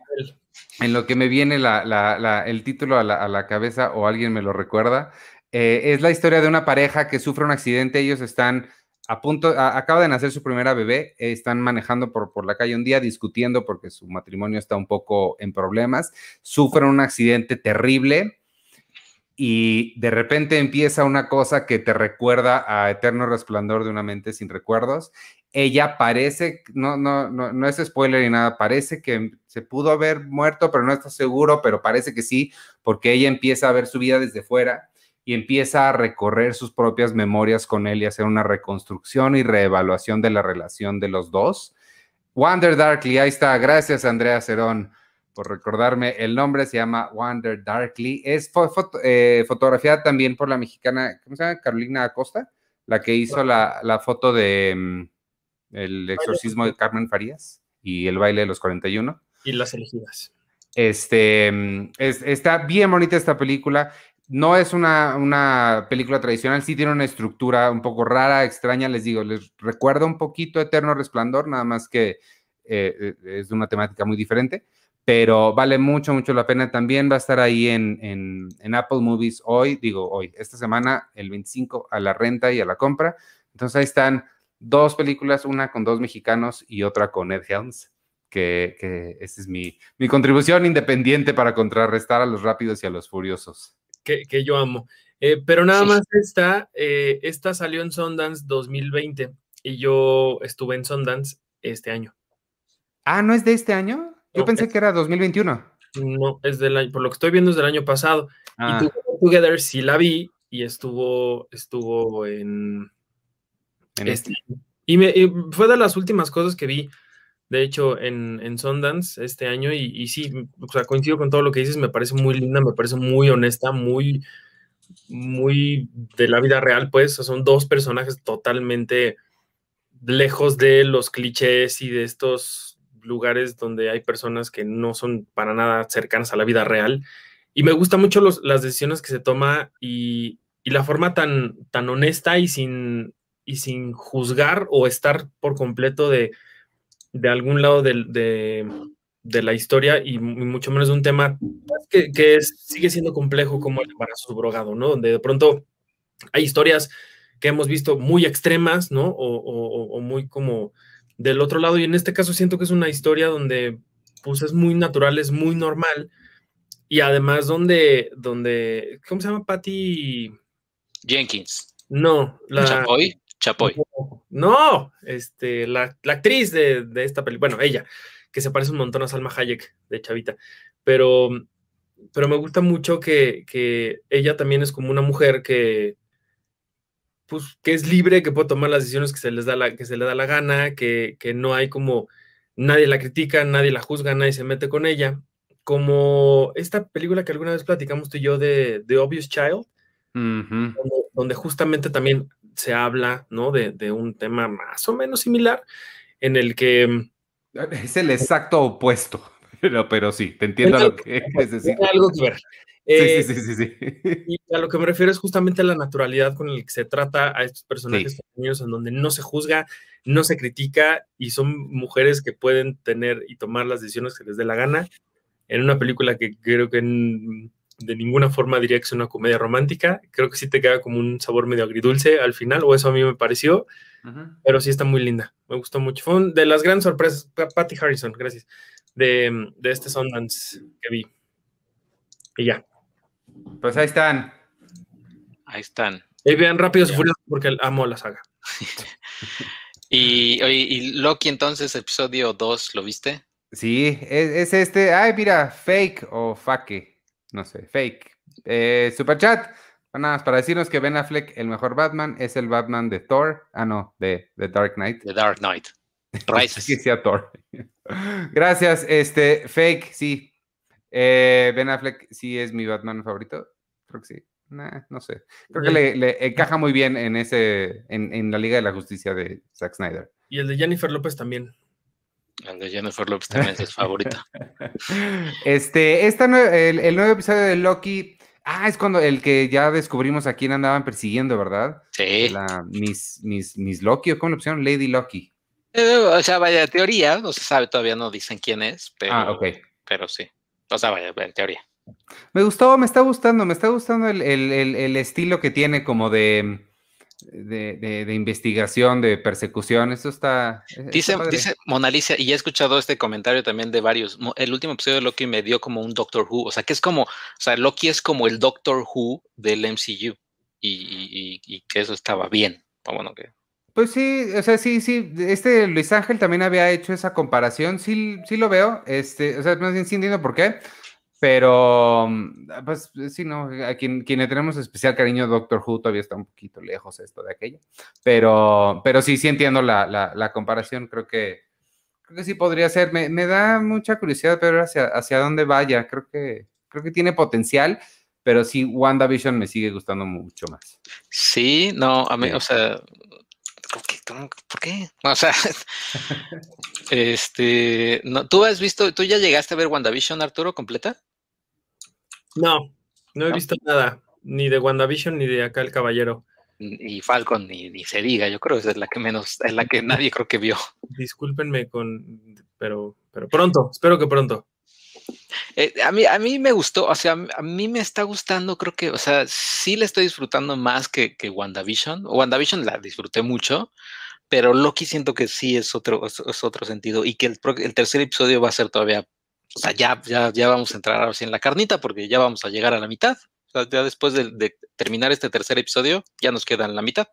en lo que me viene el título a la, cabeza o alguien me lo recuerda, eh, es la historia de una pareja que sufre un accidente, ellos están a punto, acaba de nacer su primera bebé, están manejando por, por la calle un día discutiendo porque su matrimonio está un poco en problemas, sufren un accidente terrible y de repente empieza una cosa que te recuerda a Eterno Resplandor de una mente sin recuerdos. Ella parece, no, no, no, no es spoiler ni nada, parece que se pudo haber muerto, pero no está seguro, pero parece que sí, porque ella empieza a ver su vida desde fuera y empieza a recorrer sus propias memorias con él y hacer una reconstrucción y reevaluación de la relación de los dos. Wander Darkly, ahí está. Gracias, Andrea Cerón, por recordarme. El nombre se llama Wander Darkly. Es eh, fotografiada también por la mexicana, ¿cómo se llama? Carolina Acosta, la que hizo la, foto de mm, El exorcismo de Carmen Farías y El baile de los 41. Y las elegidas. Este, mm, está bien bonita esta película. No es una, película tradicional, sí tiene una estructura un poco rara, extraña, les digo, les recuerda un poquito Eterno Resplandor, nada más que eh, eh, es de una temática muy diferente, pero vale mucho, mucho la pena. También va a estar ahí en, Apple Movies hoy, digo hoy, esta semana, el 25 a la renta y a la compra. Entonces ahí están dos películas, una con dos mexicanos y otra con Ed Helms, que, que esta es mi, mi contribución independiente para contrarrestar a los rápidos y a los furiosos que, yo amo. Eh, pero nada más esta, eh, esta salió en Sundance 2020. y yo estuve en Sundance este año. Ah, ¿no es de este año? Yo pensé que era 2021. No, es del año, por lo que estoy viendo es del año pasado. Y Ah, Together sí la vi y estuvo, estuvo en, en este. Y, me, y fue de las últimas cosas que vi, de hecho, en, en Sundance este año. Y, y sí, o sea, coincido con todo lo que dices, me parece muy linda, me parece muy honesta, muy, muy de la vida real, pues. Son dos personajes totalmente lejos de los clichés y de estos lugares donde hay personas que no son para nada cercanas a la vida real. Y me gustan mucho los, las decisiones que se toma y, y, la forma tan, tan honesta y sin, y sin juzgar o estar por completo de, de algún lado de, de, de, la historia y mucho menos de un tema que, que es, sigue siendo complejo como el embarazo subrogado, ¿no? Donde de pronto hay historias que hemos visto muy extremas, ¿no? O, o, o, muy como del otro lado. Y en este caso siento que es una historia donde pues es muy natural, es muy normal. Y además donde, donde ¿cómo se llama Patty? Jenkins. No, la... Chapoy. Chapoy. No, este, la, la actriz de, de, esta película, bueno, ella, que se parece un montón a Salma Hayek de Chavita, pero, pero me gusta mucho que, que ella también es como una mujer que, pues, que es libre, que puede tomar las decisiones que se les da la, que se le da la gana, que, que no hay como nadie la critica, nadie la juzga, nadie se mete con ella. Como esta película que alguna vez platicamos tú y yo de The Obvious Child, uh -huh. donde, donde, justamente también se habla, ¿no? De, de, un tema más o menos similar, en el que... Es el exacto opuesto, pero, pero sí, te entiendo lo que es decir. Tiene algo que ver. Eh, sí, sí, sí, sí, Y a lo que me refiero es justamente a la naturalidad con la que se trata a estos personajes pequeños en donde no se juzga, no se critica y son mujeres que pueden tener y tomar las decisiones que les dé la gana en una película que creo que en, de ninguna forma diría que es una comedia romántica. Creo que sí te queda como un sabor medio agridulce al final, o eso a mí me pareció, uh -huh. pero sí está muy linda. Me gustó mucho. Fue de las grandes sorpresas. Patty Harrison, gracias. De, de este Sundance que vi. Y ya. Pues ahí están. Ahí están. Y vean Rápidos y Furiosos porque amo la saga. y, y, Loki entonces, episodio 2, ¿lo viste? Sí, es, es, este, ay, mira, fake o fake, no sé, fake. Eh, super chat, nada más para decirnos que Ben Affleck, el mejor Batman, es el Batman de Thor, ah, no, de, de Dark Knight. The Dark Knight. Rises. sí, sea Thor. Gracias, este, fake, sí. Eh, ben Affleck sí es mi Batman favorito, creo que sí. Nah, no sé. Creo que le, le, encaja muy bien en ese, en, en la Liga de la Justicia de Zack Snyder. Y el de Jennifer López también. El de Jennifer Lopez también es favorito. Este, esta el, el, nuevo episodio de Loki. Ah, es cuando el que ya descubrimos a quién andaban persiguiendo, ¿verdad? Sí. La Miss, Miss, Miss Loki, ¿o cómo le pusieron? Lady Loki. Eh, o sea, vaya, teoría, no se sabe, todavía no dicen quién es, pero, ah, ok. pero sí. O sea, vaya, en teoría. Me gustó, me está gustando, me está gustando el, el, el estilo que tiene como de, de, de, de, investigación, de persecución, eso está... Dice, está dice Mona Lisa, y he escuchado este comentario también de varios, el último episodio de Loki me dio como un Doctor Who, o sea, que es como, o sea, Loki es como el Doctor Who del MCU, y, y, y que eso estaba bien, bueno, que... Pues sí, o sea, sí, sí, este Luis Ángel también había hecho esa comparación, sí, sí lo veo, este, o sea, sí entiendo por qué, pero, pues sí, no, a quien, quien le tenemos especial cariño, Doctor Who todavía está un poquito lejos esto de aquello, pero, pero sí, sí entiendo la, la, la comparación, creo que, creo que sí podría ser, me, me da mucha curiosidad ver hacia, hacia dónde vaya, creo que, creo que tiene potencial, pero sí, WandaVision me sigue gustando mucho más. Sí, no, a mí, sí. o sea, ¿por qué? O sea, este, no, ¿tú has visto, tú ya llegaste a ver WandaVision, Arturo, completa? No, no he ¿No? visto nada, ni de WandaVision ni de acá el Caballero. Y Falcon, ni, ni se diga, yo creo que es la que menos, es la que nadie creo que vio. Discúlpenme con, pero, pero pronto, espero que pronto. Eh, a, mí, a mí me gustó, o sea, a mí me está gustando, creo que, o sea, sí le estoy disfrutando más que, que WandaVision. WandaVision la disfruté mucho, pero Loki siento que sí es otro, es, es otro sentido y que el, el, tercer episodio va a ser todavía, o sea, ya, ya, ya vamos a entrar ahora sí en la carnita porque ya vamos a llegar a la mitad. O sea, ya después de, de terminar este tercer episodio, ya nos quedan la mitad.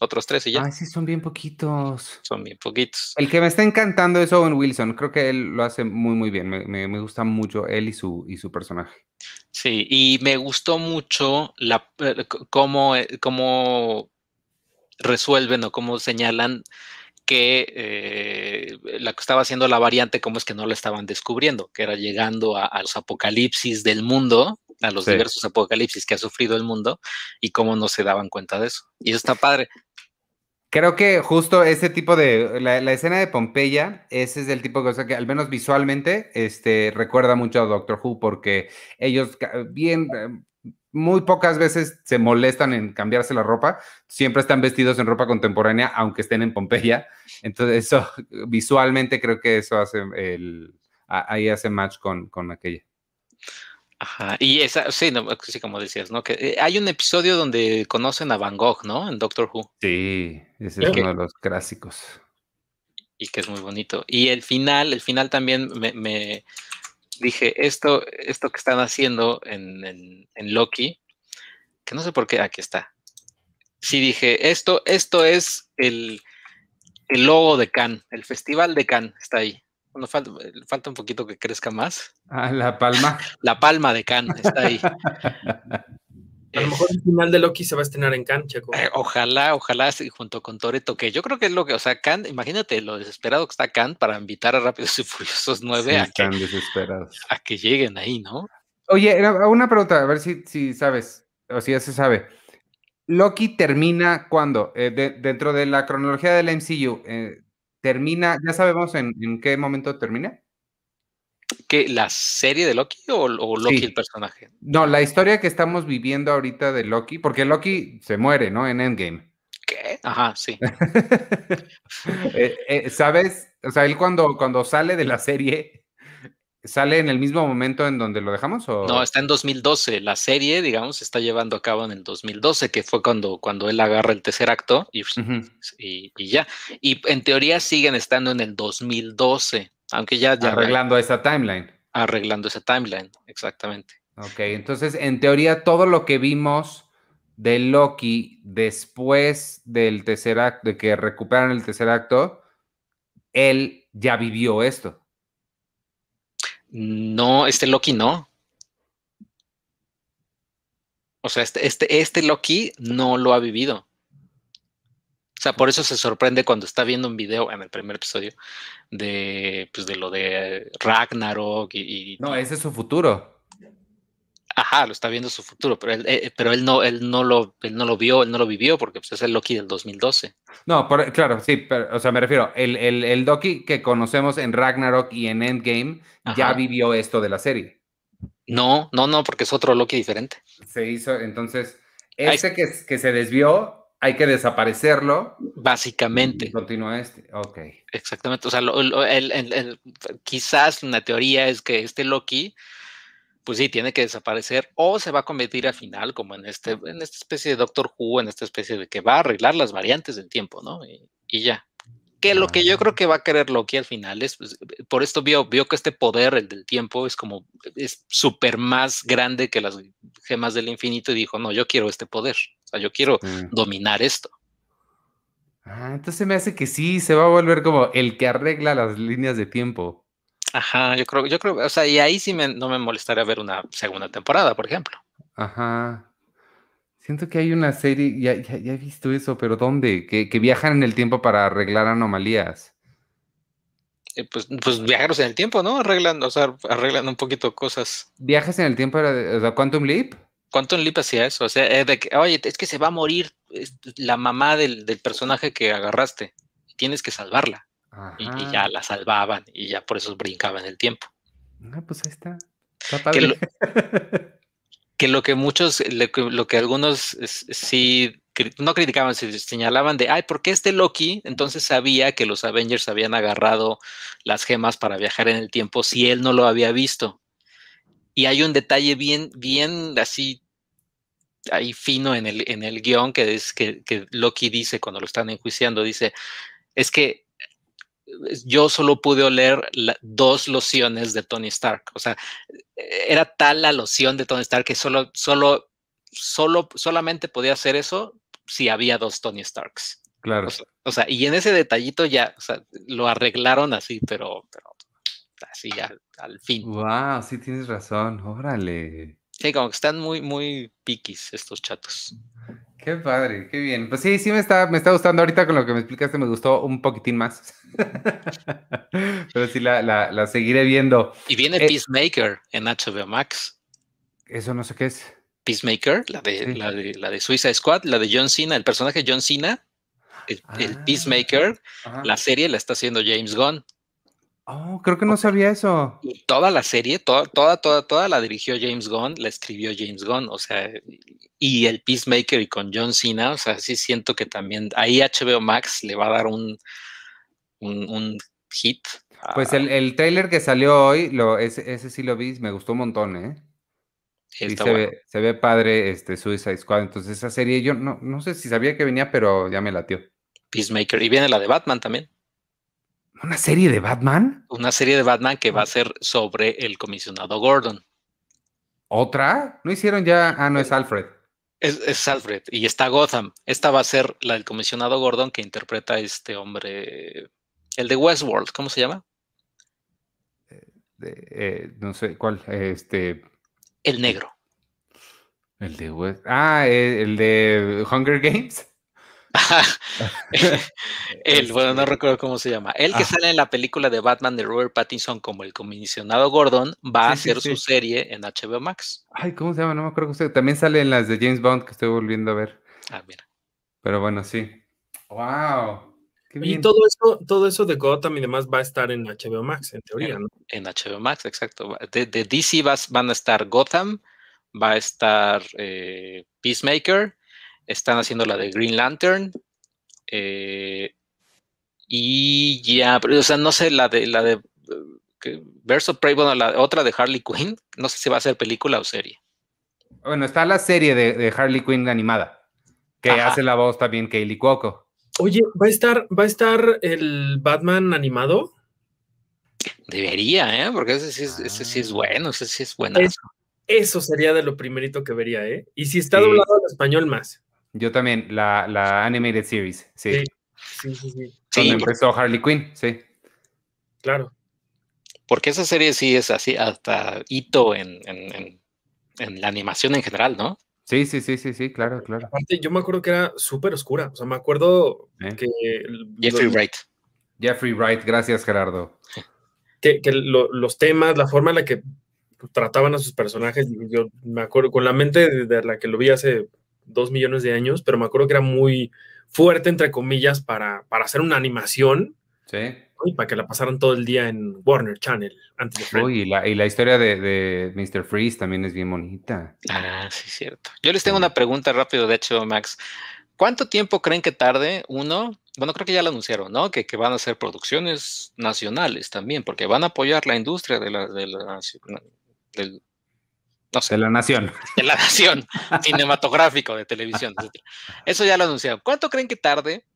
Otros tres y ya. Ay, sí, son bien poquitos. Son bien poquitos. El que me está encantando es Owen Wilson. Creo que él lo hace muy, muy bien. Me, me, me gusta mucho él y su, y su personaje. Sí, y me gustó mucho la, eh, cómo, eh, cómo resuelven o cómo señalan que eh, la que estaba haciendo la variante, cómo es que no la estaban descubriendo, que era llegando a, a los apocalipsis del mundo, a los Sí. diversos apocalipsis que ha sufrido el mundo y cómo no se daban cuenta de eso. Y eso está padre. Creo que justo ese tipo de, la, la escena de Pompeya, ese es el tipo de cosa que al menos visualmente este, recuerda mucho a Doctor Who porque ellos bien, eh, muy pocas veces se molestan en cambiarse la ropa, siempre están vestidos en ropa contemporánea aunque estén en Pompeya, entonces eso visualmente creo que eso hace el, ahí hace match con, con aquella. Ajá. Y esa, sí, no, sí, como decías, ¿no? Que eh, hay un episodio donde conocen a Van Gogh, ¿no? En Doctor Who. Sí, ese es que- uno de los clásicos. y que es muy bonito. Y el final, el final también me, me dije, esto, esto que están haciendo en, en- en Loki, que no sé por qué, aquí está. Sí dije, esto, esto es el, el logo de Cannes, el festival de Cannes, está ahí. Bueno, falta, falta un poquito que crezca más. Ah, La Palma. La palma de Cannes está ahí. A lo mejor el final de Loki se va a estrenar en Cannes, Checo. Eh, ojalá, ojalá sí, junto con Toreto, que yo creo que es lo que, o sea, Khan, imagínate lo desesperado que está Khan para invitar a Rápidos y Furiosos 9 Sí, a, que, están desesperados. a que lleguen ahí, ¿no? Oye, era- una pregunta, a ver si, si sabes, o si ya se sabe. Loki termina cuándo? Eh, de- dentro de la cronología del MCU, eh, termina, ¿ya sabemos en, en qué momento termina? ¿Qué, ¿La serie de Loki o, o Loki Sí. el personaje? No, la historia que estamos viviendo ahorita de Loki, porque Loki se muere, ¿no? En Endgame. ¿Qué? Ajá, sí. Eh, eh, ¿Sabes? O sea, él cuando, cuando sale de la serie, ¿sale en el mismo momento en donde lo dejamos? O... No, está en 2012. La serie, digamos, se está llevando a cabo en el 2012, que fue cuando, cuando él agarra el tercer acto y, Ujú. y- y ya. Y en teoría siguen estando en el 2012, aunque ya, ya Arreglando esa timeline. arreglando ese timeline, exactamente. Ok, entonces en teoría todo lo que vimos de Loki después del tercer acto, de que recuperan el tercer acto, él ya vivió esto. No, este Loki no. O sea, este, este, este Loki no lo ha vivido. O sea, por eso se sorprende cuando está viendo un video en el primer episodio de, pues, de lo de Ragnarok y, y- No, ese es su futuro. ajá, lo está viendo su futuro, pero él, eh, pero él no, él no lo, él no lo vio, él no lo vivió porque pues, es el Loki del 2012. No, por- claro, sí, pero, o sea, me refiero, el, el, el Loki que conocemos en Ragnarok y en Endgame ya vivió esto de la serie. No, no, no, porque es otro Loki diferente. Se hizo, entonces, este que, que se desvió, hay que desaparecerlo Básicamente. continúa este. Ok. Exactamente. O sea, lo- lo- el- el- el- quizás una teoría es que este Loki, pues sí, tiene que desaparecer o se va a convertir al final como en, este, en esta especie de Doctor Who, en esta especie de que va a arreglar las variantes del tiempo, ¿no? Y, y ya. Que lo que yo creo que va a querer Loki al final es, pues, por esto vio, vio que este poder, el del tiempo, es como, es súper más grande que las gemas del infinito y dijo, no, yo quiero este poder. O sea, yo quiero Mm. dominar esto. Ah, entonces me hace que sí, se va a volver como el que arregla las líneas de tiempo. Ajá, yo creo, yo creo, o sea, y ahí sí me- no me molestaría ver una segunda temporada, por ejemplo. Ajá. Siento que hay una serie, ya, ya, ya he visto eso, pero ¿dónde? Que, que viajan en el tiempo para arreglar anomalías. Eh, pues, pues viajeros en el tiempo, ¿no? Arreglan, o sea, arreglan un poquito cosas. ¿Viajes en el tiempo era de, o sea, Quantum Leap? ¿Cuánto en Leap hacía eso? O sea, eh, de que, oye, es que se va a morir es- la mamá del, del personaje que agarraste. Tienes que salvarla. Y, ya la salvaban y ya por eso brincaban el tiempo. Ah, pues ahí está. Está Que lo, que lo que muchos, lo que, lo que algunos es- sí, no criticaban, se señalaban de, ay, ¿por qué este Loki entonces sabía que los Avengers habían agarrado las gemas para viajar en el tiempo si él no lo había visto? Y hay un detalle bien, bien así, ahí fino en el, en el guion que es que, que Loki dice cuando lo están enjuiciando, dice, es que yo solo pude oler la- dos lociones de Tony Stark. O sea, era tal la loción de Tony Stark que solo, solo, solo, solamente podía hacer eso si había dos Tony Starks. Claro. O sea, y en ese detallito ya, o sea, lo arreglaron así, pero, pero así al, al fin. Wow, sí tienes razón, órale. Sí, como que están muy, muy piquis estos chatos. Qué padre, qué bien. Pues sí, sí me está, me está gustando ahorita con lo que me explicaste, me gustó un poquitín más. Pero sí la, la, la, seguiré viendo. Y viene eh, Peacemaker en HBO Max. Eso no sé qué es. Peacemaker, la de, sí. la de, la de Suicide Squad, la de John Cena, el personaje John Cena, el, ah, el Peacemaker, la serie la está haciendo James Gunn. Oh, creo que no sabía eso. Y toda la serie, toda, toda, toda, toda la dirigió James Gunn, la escribió James Gunn, o sea, y el Peacemaker y con John Cena, o sea, sí siento que también ahí HBO Max le va a dar un, un, un hit. Pues el, el, trailer que salió hoy, lo, ese, ese, sí lo vi, me gustó un montón, ¿eh? Sí, se, bueno. ve, se, ve, padre este Suicide Squad, entonces esa serie yo no, no sé si sabía que venía, pero ya me latió. Peacemaker, y viene la de Batman también. ¿Una serie de Batman? Una serie de Batman que va a ser sobre el comisionado Gordon. ¿Otra? ¿No hicieron ya? Ah, no, es Alfred. Es, es, Alfred y está Gotham. Esta va a ser la del comisionado Gordon que interpreta a este hombre, el de Westworld, ¿cómo se llama? Eh, eh, no sé cuál, este. El negro. El de West. Ah, el de Hunger Games. el, bueno, no recuerdo cómo se llama. El que ah. sale en la película de Batman de Robert Pattinson como el comisionado Gordon va sí, a hacer sí, su serie en HBO Max. Ay, ¿cómo se llama? No me acuerdo. Usted. También sale en las de James Bond que estoy volviendo a ver. Ah, mira. Pero bueno, sí. ¡Wow! Y todo eso, todo eso de Gotham y demás va a estar en HBO Max, en teoría, ¿no? En HBO Max, exacto. De, de DC vas, van a estar Gotham, va a estar eh, Peacemaker, están haciendo la de Green Lantern. Eh, y ya, pero, o sea, no sé, la de la de que, Prey, bueno, la otra de Harley Quinn, no sé si va a ser película o serie. Bueno, está la serie de, de Harley Quinn animada, que Ajá. hace la voz también Kaylee Cuoco. Oye, ¿va a estar, va a estar el Batman animado? Debería, ¿eh? Porque ese sí es, ah. ese sí es bueno, ese sí es bueno. Eso, eso, sería de lo primerito que vería, ¿eh? Y si está sí. doblado en español más. Yo también, la, la Animated Series, sí. Sí, sí, sí. sí. Donde empezó Harley Quinn, sí. Claro. Porque esa serie sí es así, hasta hito en, en, en, en la animación en general, ¿no? Sí, sí, sí, sí, sí, claro, claro. Aparte, yo me acuerdo que era súper oscura. O sea, me acuerdo ¿Eh? que. Jeffrey lo, Wright. Jeffrey Wright, gracias, Gerardo. Que, que lo, los temas, la forma en la que trataban a sus personajes, yo me acuerdo con la mente de, de la que lo vi hace dos millones de años, pero me acuerdo que era muy fuerte, entre comillas, para, para hacer una animación. Sí. Y para que la pasaran todo el día en Warner Channel. Antes de Uy, y, la, y la historia de, de, Mr. Freeze también es bien bonita. Ah, sí, cierto. Yo les tengo una pregunta rápido, de hecho, Max. ¿Cuánto tiempo creen que tarde uno? Bueno, creo que ya lo anunciaron, ¿no? Que, que van a hacer producciones nacionales también, porque van a apoyar la industria de la, de la del, no sé, de la nación. De la nación, cinematográfico, de televisión. Etc. Eso ya lo anunciaron. ¿Cuánto creen que tarde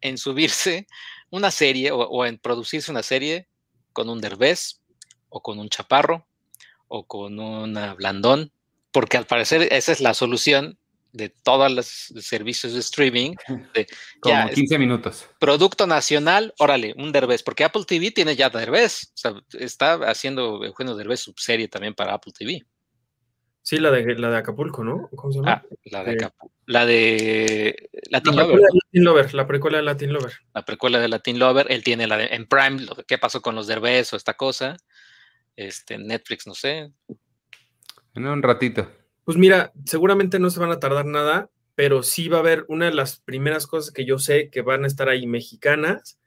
en subirse una serie o, o, en producirse una serie con un derbez o con un chaparro o con un blandón? Porque al parecer esa es la solución de todos los servicios de streaming. De, Como ya, 15 minutos. Producto nacional, órale, un Derbez, porque Apple TV tiene ya Derbez. O sea, está haciendo Eugenio Derbez subserie también para Apple TV. Sí, la de, la de Acapulco, ¿no? ¿Cómo se llama? Ah, la de eh, Acapulco. La de Latin la Lover. De Latin Lover. La precuela de Latin Lover. La precuela de Latin Lover. Él tiene la de en Prime, lo que, qué pasó con los Derbez o esta cosa. Este, Netflix, no sé. En un ratito. Pues mira, seguramente no se van a tardar nada, pero sí va a haber una de las primeras cosas que yo sé que van a estar ahí mexicanas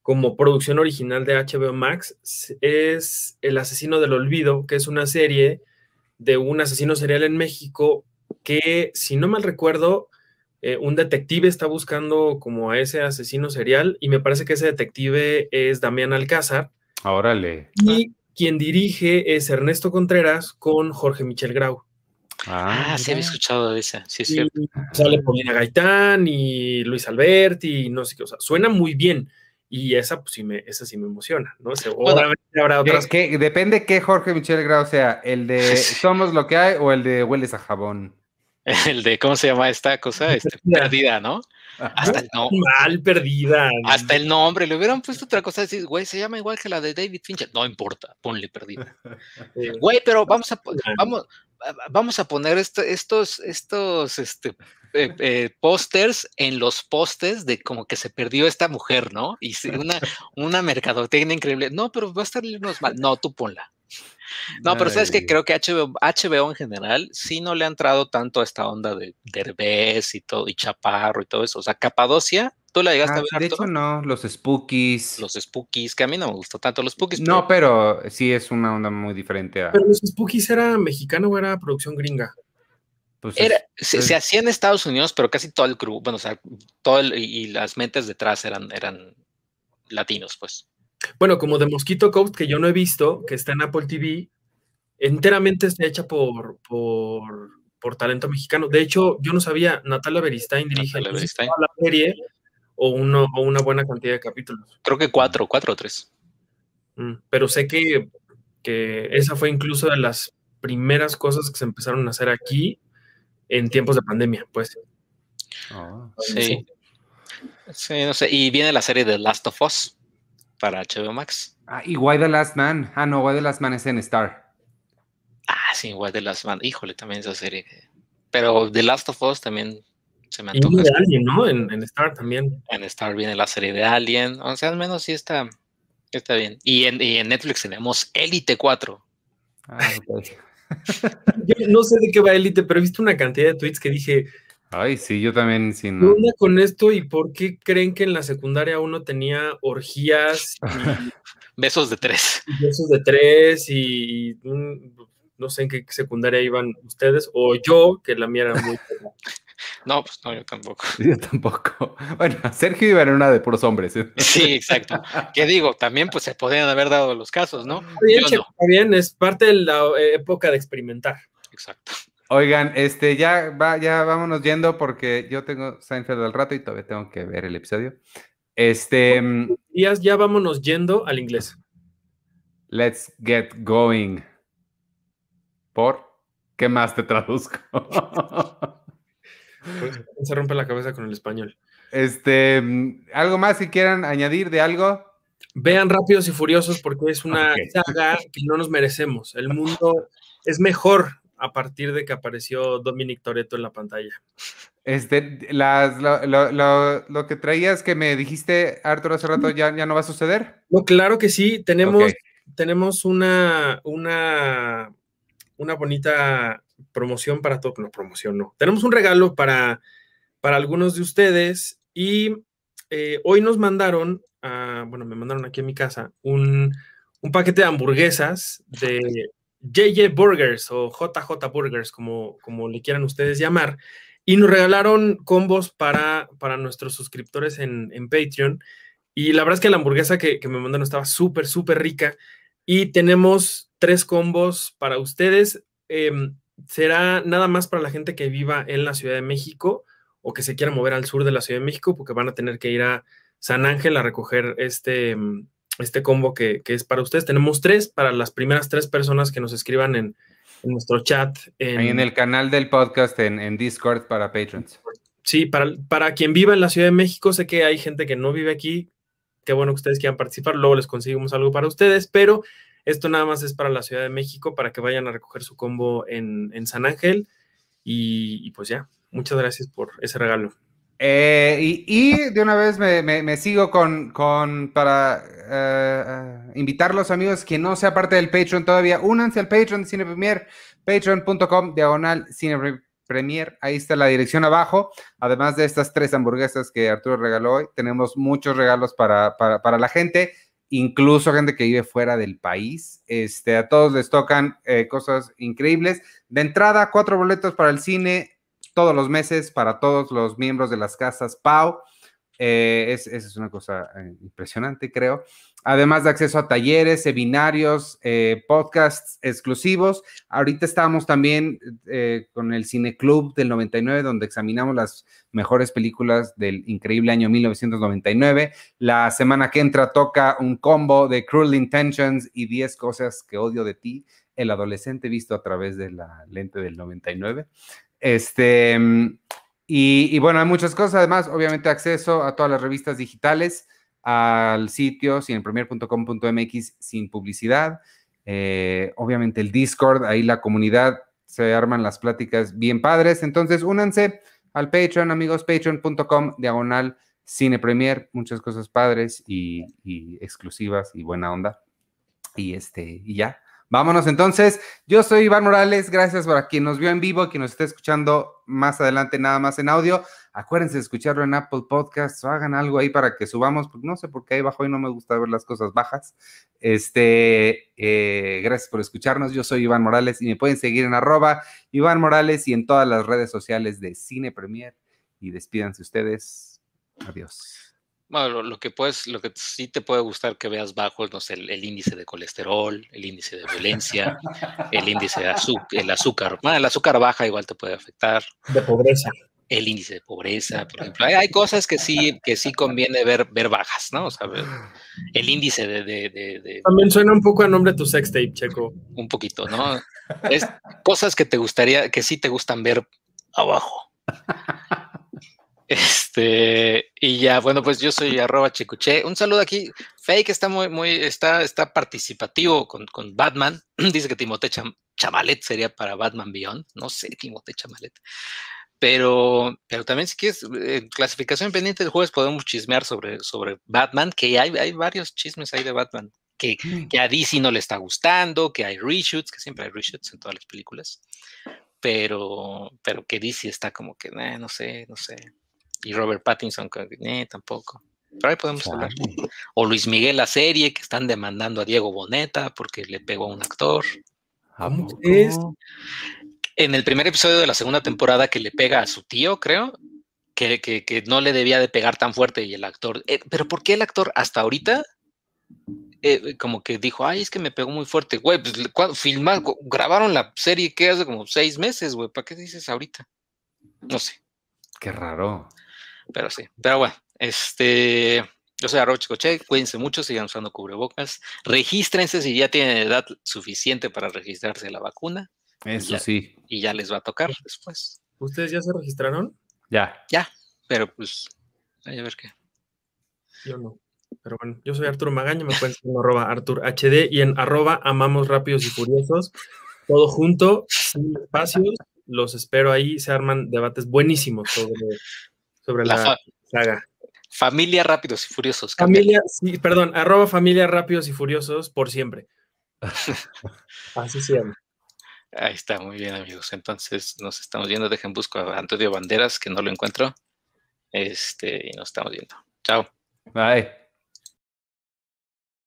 como producción original de HBO Max es El asesino del olvido, que es una serie de un asesino serial en México que, si no mal recuerdo, eh, un detective está buscando como a ese asesino serial y me parece que ese detective es Damián Alcázar. Órale. Y quien dirige es Ernesto Contreras con Jorge Michel Grau. Ah, ah sí había escuchado de esa, sí es cierto. Sale Paulina Gaitán y Luis Alberti y no sé qué, o sea, suena muy bien. Y esa, pues sí me, esa sí me emociona, ¿no? Seguramente bueno, habrá otras. Que, depende qué Jorge Michel Grau sea, el de Somos lo que hay o el de Hueles a jabón. El de, ¿cómo se llama esta cosa? Este, perdida, ¿no? Hasta el nombre. Mal perdida. Hasta el nombre. Le hubieran puesto otra cosa. Decir, güey, se llama igual que la de David Fincher. No importa, ponle perdida. Güey, pero vamos a, vamos, vamos a poner estos, estos, este, eh, eh, pósters en los postes de como que se perdió esta mujer, ¿no? Y una, una mercadotecnia increíble. No, pero va a estar mal. No, tú ponla. No, pero sabes que creo que HBO, HBO, en general sí no le ha entrado tanto a esta onda de Derbez y todo, y Chaparro y todo eso. O sea, Capadocia, ¿tú la llegaste a ah, ver? De hecho, no, los Spookies. Los Spookies, que a mí no me gustó tanto los Spookies. No, pero, sí es una onda muy diferente a. Pero los Spookies era mexicano o era producción gringa. Pues se, hacía en Estados Unidos, pero casi todo el grupo, bueno, o sea, todo el, y, las mentes detrás eran, eran latinos, pues. Bueno, como de Mosquito Coast, que yo no he visto, que está en Apple TV, enteramente está hecha por, por, por talento mexicano. De hecho, yo no sabía, Natalia Beristain dirige la serie o, uno, o una buena cantidad de capítulos. Creo que cuatro, cuatro o tres. Mm, pero sé que, que esa fue incluso de las primeras cosas que se empezaron a hacer aquí en tiempos de pandemia, pues. Ah, sí. Sí, no sé. Y viene la serie de Last of Us para HBO Max. Ah, y Why the Last Man. Ah, no, Why the Last Man es en Star. Ah, sí, Why the Last Man. Híjole, también esa serie. Pero The Last of Us también se me antoja. Y de Alien, ¿no? En, Star también. En Star viene la serie de Alien. O sea, al menos sí está, está bien. Y en, y en Netflix tenemos Elite 4. Ah, yo no sé de qué va Elite, pero he visto una cantidad de tweets que dije. Ay, sí, yo también. Sí, no. con esto y por qué creen que en la secundaria uno tenía orgías? Y, besos de tres. besos de tres y, no sé en qué secundaria iban ustedes o yo, que la mía era muy. No, pues no, yo tampoco. Yo tampoco. Bueno, Sergio iba en una de puros hombres. ¿eh? Sí, exacto. ¿Qué digo? También pues se podían haber dado los casos, ¿no? Está bien, es parte de la época de experimentar. Exacto. Oigan, este, ya va, ya vámonos yendo porque yo tengo Seinfeld al rato y todavía tengo que ver el episodio. Este. Días, ya vámonos yendo al inglés. Let's get going. ¿Por qué más te traduzco? Se rompe la cabeza con el español. Este, ¿algo más si quieran añadir de algo? Vean Rápidos y Furiosos porque es una saga que no nos merecemos. El mundo es mejor a partir de que apareció Dominic Toretto en la pantalla. Este, las, lo, que traías que me dijiste, Arturo, hace rato, ¿ya, ya no va a suceder? No, claro que sí. Tenemos, tenemos una, una, una bonita promoción para todo, no, promoción no. Tenemos un regalo para, para algunos de ustedes y eh, hoy nos mandaron, bueno, me mandaron aquí a mi casa un, paquete de hamburguesas de JJ Burgers o JJ Burgers, como, como le quieran ustedes llamar, y nos regalaron combos para, para nuestros suscriptores en, Patreon. Y la verdad es que la hamburguesa que, que me mandaron estaba súper, súper rica. Y tenemos tres combos para ustedes. Em, será nada más para la gente que viva en la Ciudad de México o que se quiera mover al sur de la Ciudad de México, porque van a tener que ir a San Ángel a recoger este, mm, este combo que, es para ustedes. Tenemos tres para las primeras tres personas que nos escriban en, nuestro chat. En el canal del podcast en, Discord para patrons. Sí, para, para quien viva en la Ciudad de México, sé que hay gente que no vive aquí. Qué bueno que ustedes quieran participar. Luego les conseguimos algo para ustedes, pero esto nada más es para la Ciudad de México, para que vayan a recoger su combo en, San Ángel. Y, pues ya, muchas gracias por ese regalo. Eh, y, de una vez me, sigo con, para eh, eh, invitar los amigos que no sea parte del Patreon todavía, únanse al Patreon de Cine Premier, patreon.com diagonal Cine Premier, ahí está la dirección abajo. Además de estas tres hamburguesas que Arturo regaló hoy, tenemos muchos regalos para, para, para la gente incluso gente que vive fuera del país. Este, a todos les tocan eh, cosas increíbles. De entrada, cuatro boletos para el cine todos los meses para todos los miembros de las casas Pau. Eh, es, es, una cosa eh, impresionante, creo además de acceso a talleres, seminarios, eh, podcasts exclusivos. Ahorita estamos también eh, con el Cine Club del 99, donde examinamos las mejores películas del increíble año 1999. La semana que entra toca un combo de Cruel Intentions y 10 cosas que odio de ti, el adolescente visto a través de la lente del 99. Este, y, bueno, hay muchas cosas. Además, obviamente, acceso a todas las revistas digitales, al sitio cinepremier.com.mx sin publicidad. Eh, obviamente, el Discord, ahí la comunidad se arman las pláticas bien padres. Entonces, únanse al Patreon, amigos, patreon.com, diagonal Cine Premier, muchas cosas padres y, y, exclusivas y buena onda. Y este, y ya. Vámonos entonces. Yo soy Iván Morales. Gracias para quien nos vio en vivo, quien nos esté escuchando más adelante, nada más en audio. Acuérdense de escucharlo en Apple Podcasts o hagan algo ahí para que subamos, porque no sé por qué ahí abajo y no me gusta ver las cosas bajas. Este, eh, gracias por escucharnos. Yo soy Iván Morales y me pueden seguir en arroba Iván Morales y en todas las redes sociales de Cine Premier. Y despídanse ustedes. Adiós. Bueno, lo, que puedes, lo que sí te puede gustar que veas bajo, no sé, el, índice de colesterol, el índice de violencia, el índice de azúcar, el azúcar. Bueno, el azúcar baja igual te puede afectar. De pobreza. El índice de pobreza, por ejemplo. Hay, cosas que sí, que sí conviene ver, ver bajas, ¿no? O sea, el índice de, de, También suena un poco a nombre de tu sextape, Checo. Un poquito, ¿no? Es cosas que te gustaría, que sí te gustan ver abajo. Este, y ya, bueno, pues yo soy arroba chicuche. Un saludo aquí. Fake está muy, muy, está, está participativo con, con Batman. Dice que Timote Chamalet sería para Batman Beyond. No sé, Timote Chamalet. Pero, pero también si quieres, en clasificación pendiente del jueves podemos chismear sobre, sobre Batman, que hay, hay varios chismes ahí de Batman. Que, mm. que a DC no le está gustando, que hay reshoots, que siempre hay reshoots en todas las películas. Pero, pero que DC está como que, eh, no sé, no sé y Robert Pattinson, eh, tampoco. Pero ahí podemos hablar. O Luis Miguel, la serie, que están demandando a Diego Boneta porque le pegó a un actor. es? En el primer episodio de la segunda temporada que le pega a su tío, creo, que, que, no le debía de pegar tan fuerte y el actor, eh, pero ¿por qué el actor hasta ahorita eh, como que dijo, ay, es que me pegó muy fuerte, güey, pues cuando filmaron, grabaron la serie que hace como seis meses, güey, ¿para qué dices ahorita? No sé. Qué raro. Pero sí, pero bueno, este, yo soy Arroba Chicoche, cuídense mucho, sigan usando cubrebocas, regístrense si ya tienen edad suficiente para registrarse la vacuna. Eso sí. Y ya les va a tocar después. ¿Ustedes ya se registraron? Ya. Ya, pero pues, a ver qué. Yo no. Pero bueno, yo soy Arturo Magaña, me pueden en arroba Artur HD y en arroba Amamos Rápidos y Furiosos. Todo junto, sin espacios. Los espero ahí, se arman debates buenísimos sobre sobre la, saga. Familia Rápidos y Furiosos. Familia, sí, perdón, arroba familia Rápidos y Furiosos por siempre. Así se llama. Ahí está, muy bien, amigos. Entonces nos estamos viendo. Dejen busco a Antonio Banderas, que no lo encuentro. Este, y nos estamos viendo. Chao. Bye.